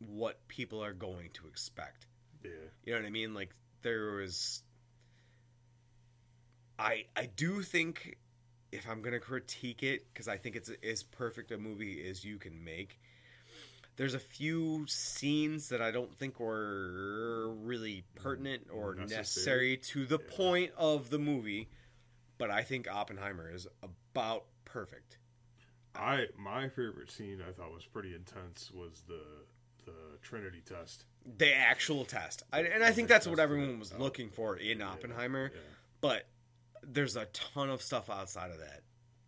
what people are going to expect. Yeah, You know what I mean? Like there was I I do think if I'm gonna critique it because I think it's as perfect a movie as you can make. There's a few scenes that I don't think were really pertinent or necessary, Necessary. to the Yeah. point of the movie, but I think Oppenheimer is about perfect. I my favorite scene I thought was pretty intense was the the Trinity test. The actual test, I, and I think that's what everyone was looking for in Oppenheimer. Yeah. but there's a ton of stuff outside of that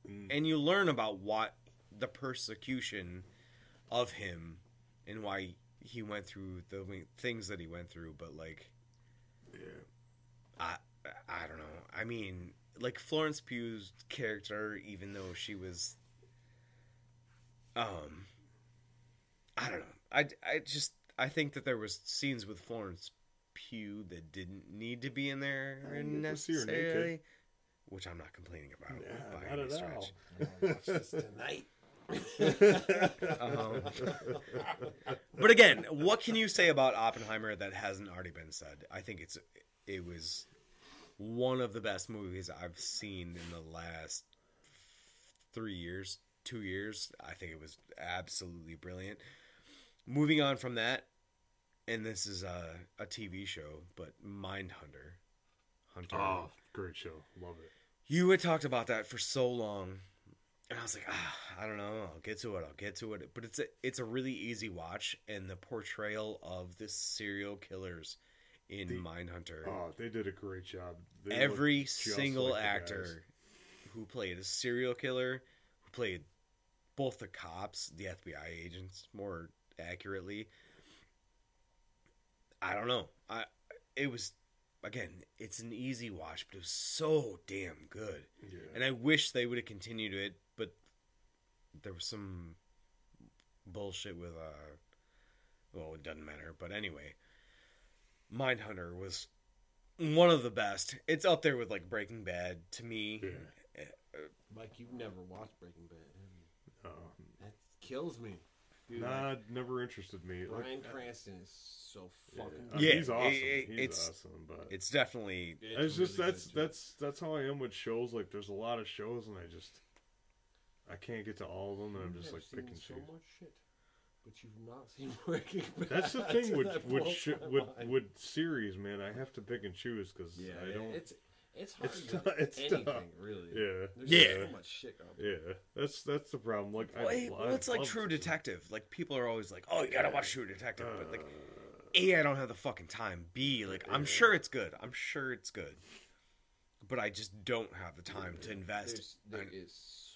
Mm. and you learn about what the persecution of him and why he went through the things that he went through but like Yeah. i i don't know i mean like florence pugh's character even though she was um i don't know i i just i think that there was scenes with florence pugh that didn't need to be in there I didn't get to see her naked. necessarily which i'm not complaining about Yeah, by not any at stretch. all. I'm gonna watch this tonight. Um, but again, what can you say about Oppenheimer that hasn't already been said? I think it's it was one of the best movies I've seen in the last three years, two years. I think it was absolutely brilliant. Moving on from that, and this is a, a TV show, but Mindhunter. Hunter. Oh, great show. Love it. You had talked about that for so long, and I was like, ah, I don't know. I'll get to it. I'll get to it. But it's a it's a really easy watch, and the portrayal of the serial killers in The- Mindhunter. Oh, they did a great job. They Every single like actor who played a serial killer, who played both the cops, the FBI agents, more accurately. I don't know. I it was again, it's an easy watch, but it was so damn good. Yeah. And I wish they would have continued it, there was some bullshit with uh well, it doesn't matter, but anyway. Mindhunter was one of the best. It's up there with like Breaking Bad to me. Yeah. Mike, you've never watched Breaking Bad, have you? Uh, That kills me. Dude, nah, never interested me. Like, Bryan Cranston is so fucking. uh, Yeah, he's awesome. it- he's it's- awesome, but It's definitely it's, just really that's that's that's how I am with shows. Like, there's a lot of shows, and I just I can't get to all of them, and I'm just like seen pick and so choose. much shit, but you've not seen <laughs> Breaking Bad. That's the thing with That with blows sh- my with mind. with series, man. I have to pick and choose because yeah, I don't. it's it's hard It's to tough- it's anything tough. really. yeah, There's Yeah. so much shit out yeah. That's that's the problem. Like, I, well, well, I it's like love True to- Detective. Like people are always like, "Oh, you gotta watch True Detective," but like, Uh, a, I don't have the fucking time. B, like, I'm sure it's good. I'm sure it's good, but I just don't have the time to invest. There's, there in- is so much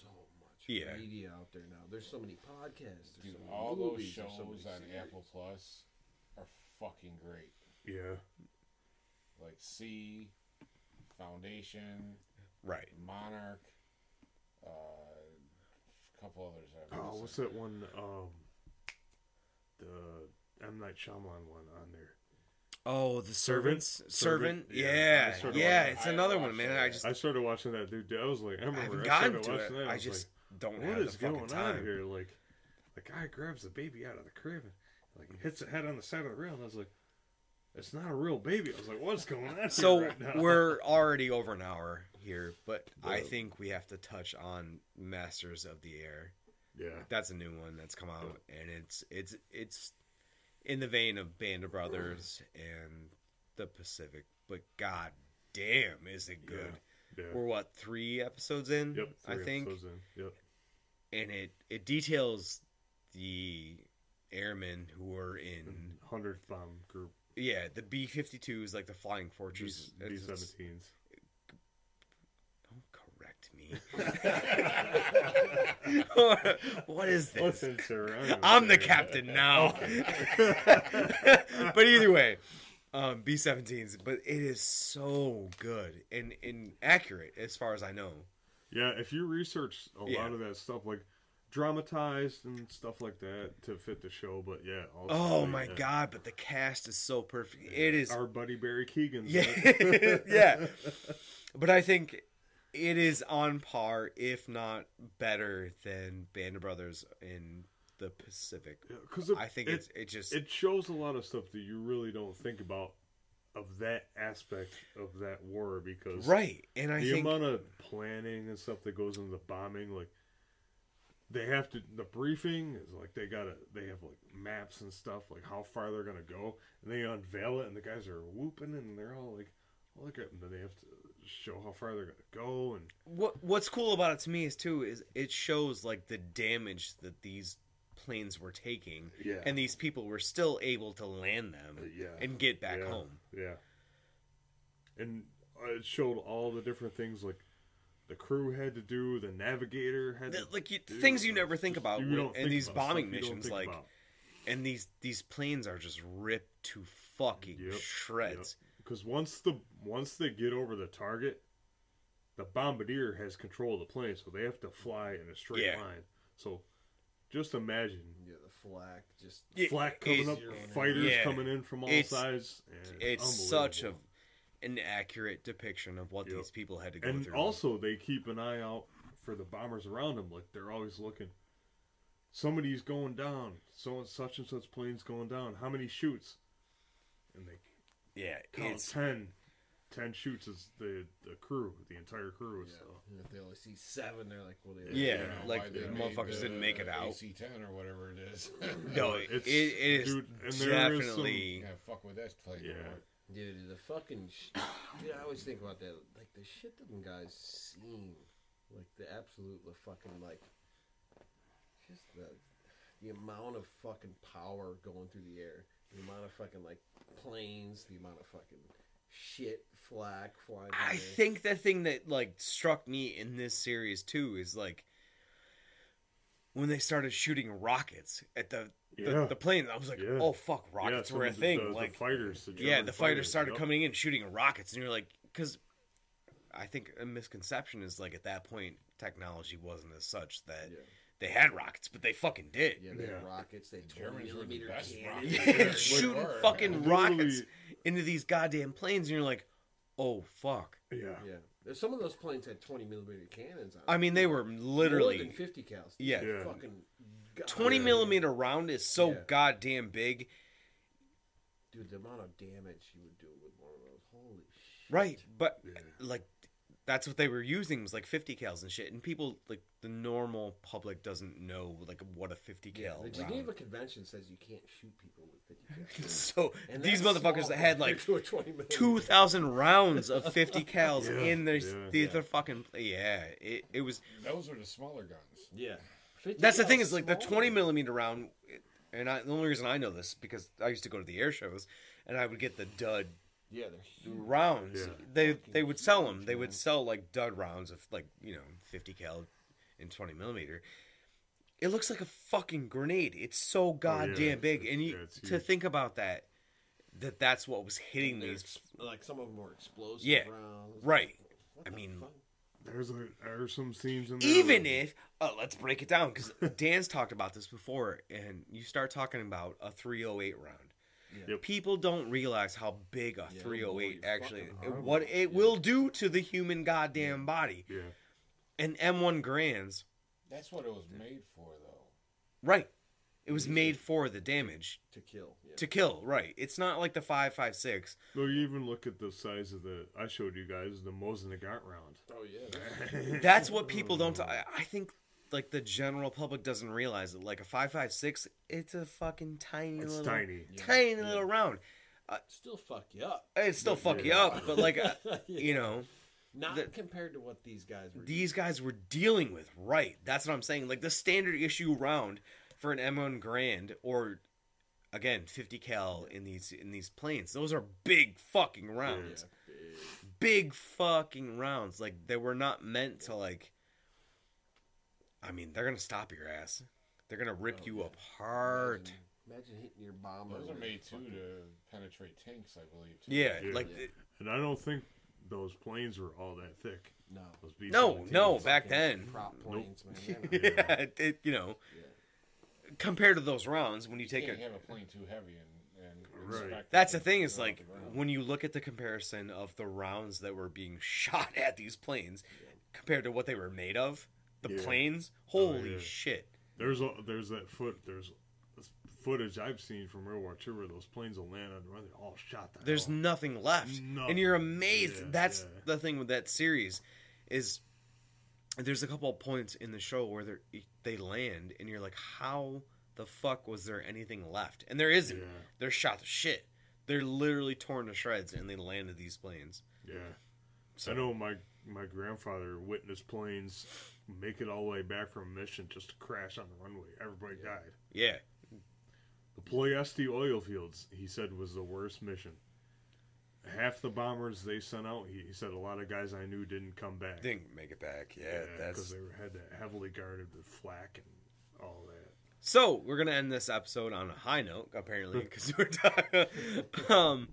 Yeah. media out there now. There's so many podcasts. There's Dude, so many all those movies, shows so many on series. Apple Plus are fucking great. yeah, Like C, Foundation, right. Monarch, uh, a couple others. I'm Oh, what's that one? Um, the M Night Shyamalan one on there. Oh, the servants, servant. Servant? Yeah, Yeah, yeah. It's that. another one, man. watched I just I started watching that, dude. I was like, I I remember haven't I gotten started to watching it. that. I was just don't like, have what the is fucking going on here? Like, the guy grabs the baby out of the crib and like hits the head on the side of the rail. And I was like, it's not a real baby. I was like, what's going on? So right <laughs> we're already over an hour here, but I think we have to touch on Masters of the Air. yeah, That's a new one that's come out, and it's it's it's in the vein of Band of Brothers and the Pacific but god damn, is it good? Yeah. We're what three episodes in? Yep. I three think, episodes in. Yep. And it it details the airmen who were in Hundredth bomb group. yeah the B fifty two is like the flying fortress. B seventeens. Don't correct me. <laughs> <laughs> what is this? Listen, sir. I don't I'm the captain now. <laughs> but either way, um, B-17s. But it is so good and, and accurate as far as I know. Yeah, if you research a Yeah. lot of that stuff, like dramatized and stuff like that to fit the show, but yeah. Oh my yeah. god! But the cast is so perfect. It is. Our buddy Barry Keoghan. Yeah, <laughs> yeah. <laughs> But I think it is on par, if not better, than Band of Brothers in the Pacific. Because I think it, it's it just it shows a lot of stuff that you really don't think about of that aspect of that war because right. And I the think amount of planning and stuff that goes into the bombing, like they have to the briefing is like they gotta they have like maps and stuff like how far they're gonna go and they unveil it and the guys are whooping and they're all like oh, look at and then they have to show how far they're gonna go and what what's cool about it to me is too is it shows like the damage that these planes were taking Yeah. and these people were still able to land them yeah and get back yeah, home yeah and uh, it showed all the different things like the crew had to do the navigator had The- to like you, do, things you uh, never think just- about you when- don't in think these about bombing stuff you don't missions like about. and these these planes are just ripped to fucking Yep, shreds because once the once they get over the target, the bombardier has control of the plane, so they have to fly in a straight Yeah. line. So just imagine Yeah, the flak just Yeah, flak coming up, fighters Yeah. coming in from all It's- sides. And it's such a an accurate depiction of what Yep. these people had to go and through also they keep an eye out for the bombers around them. Like they're always looking. Somebody's going down. So such and such plane's going down. How many shoots? And they yeah count it's 10. 10 shoots is the the crew, the entire crew. Yeah. So And if they only see seven, they're like, well, they Yeah, You know, like why the motherfuckers made didn't make it out. AC-10 or whatever it is. <laughs> <laughs> no But it, it's- dude, and there is definitely yeah, fuck with that plane. Yeah. anymore. Dude, the fucking sh- dude, I always think about that. Like the shit that them guys seen, like the absolute, the fucking like, just the the amount of fucking power going through the air, the amount of fucking like planes, the amount of fucking shit flak flying. I the think the thing that like struck me in this series too is like when they started shooting rockets at the the, Yeah. the planes. I was like, Yeah. oh fuck, rockets some were a of the- thing. the- the like fighters, the yeah, the fighters started yep. coming in shooting rockets, and you're like, because I think a misconception is like at that point technology wasn't as such that Yeah. they had rockets, but they fucking did. Yeah, they had Yeah. rockets. They had 20 Germans were the millimeter best cannons. rocket Yeah, <laughs> Yeah, shooting they were. fucking Literally- rockets into these goddamn planes, and you're like, oh fuck. Yeah. Yeah, There's- some of those planes had 20 millimeter cannons on. I mean, they were More than literally 50 cals. Yeah. Yeah. fucking. God- 20 Yeah. millimeter round is so Yeah. goddamn big. Dude, the amount of damage you would do with one of those. Holy shit. Right, but Yeah. like that's what they were using was like 50 cals and shit. And people like the normal public doesn't know like what a 50 Yeah, cal. the round- Geneva Convention says you can't shoot people with 50 <laughs> cals. So And these motherfuckers that had like to a 20 millimeter. 2,000 rounds of 50 <laughs> cals Yeah, in their yeah. the, Yeah. their fucking yeah. It, it was Those were the smaller guns. Yeah. that's the thing is like the 20 millimeter round. And I, the only reason I know this because I used to go to the air shows and I would get the dud Yeah, they're huge. rounds. Yeah. They Fucking they would sell them. huge, They would sell like dud rounds of like you know 50 cal and 20 millimeter. It looks like a fucking grenade. It's so goddamn big, and you yeah, to think about that, that that's what was hitting They're these. like some of them were explosive Yeah, rounds. right. What I mean, fuck? There's a, there's some scenes in there. Even where- if uh, let's break it down because <laughs> Dan's talked about this before, and you start talking about a 308 round. Yeah. Yep. People don't realize how big a Yeah, 308 boy, actually, what it will do to the human goddamn body. yeah, And M1 Grands That's what it was made for, though. Right. It was made for the damage to kill. Yeah. to kill. Right. It's not like the five five six. Well, you even look at the size of the. I showed you guys the Mosin Nagant round. oh yeah. <laughs> That's what people don't. I I think like the general public doesn't realize it. like a five five six, it's a fucking tiny It's little tiny. tiny little round. Still fuck you up. It still fuck you up, but like uh, <laughs> you know, Not the- compared to what these guys were. these guys were dealing with. Right. That's what I'm saying. Like the standard issue round for an M1 Grand or again 50 cal in these in these planes. Those are big fucking rounds. Yeah, big. Big fucking rounds. Like they were not meant to like. I mean, they're gonna stop your ass. They're gonna rip Oh, you yeah. up. Imagine, imagine hitting your bomber. Those are with made too fucking- to penetrate tanks, I believe. Too. Yeah, Yeah. like Yeah. And I don't think those planes were all that thick. No. Those No, B-17s. no, back Fucking then. Prop planes, man. <laughs> yeah, They're not- it, it- you know, Yeah. compared to those rounds, when you You take can't a have a plane too heavy and, and Right. expect That's the to thing go is off like the ground. when you look at the comparison of the rounds that were being <laughs> shot at these planes compared to what they were made of, the Yeah. planes, Oh, holy yeah. shit. There's a, there's that foot there's footage I've seen from World War II where those planes will land on run. They're all shot. The There's hell nothing left. Nothing. And you're amazed. Yeah, That's the thing with that series is there's a couple of points in the show where they they land and you're like how the fuck was there anything left? And there isn't. They're shot to shit. They're literally torn to shreds and they landed these planes. yeah. So I know my my grandfather witnessed planes make it all the way back from a mission just to crash on the runway. Everybody died. Yeah. The Ploiesti oil fields, he said, was the worst mission. Half the bombers they sent out, he, he said a lot of guys I knew didn't come back. Didn't make it back. Yeah, because that's they were, had that heavily guarded with flak and all that. So we're gonna end this episode on a high note, apparently, <laughs> because we're talking. um,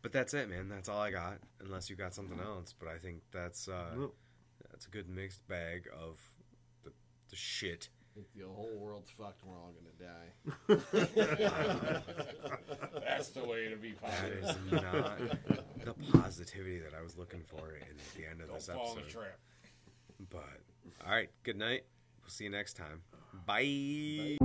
but that's it, man. That's all I got. Unless you got something else, but I think that's uh, Nope. That's a good mixed bag of the, the shit. If the whole world's fucked, we're all gonna die. <laughs> That's the way to be That positive. is not the positivity that I was looking for in the end of Don't this fall in the episode. trap. But all right, good night. We'll see you next time. Bye.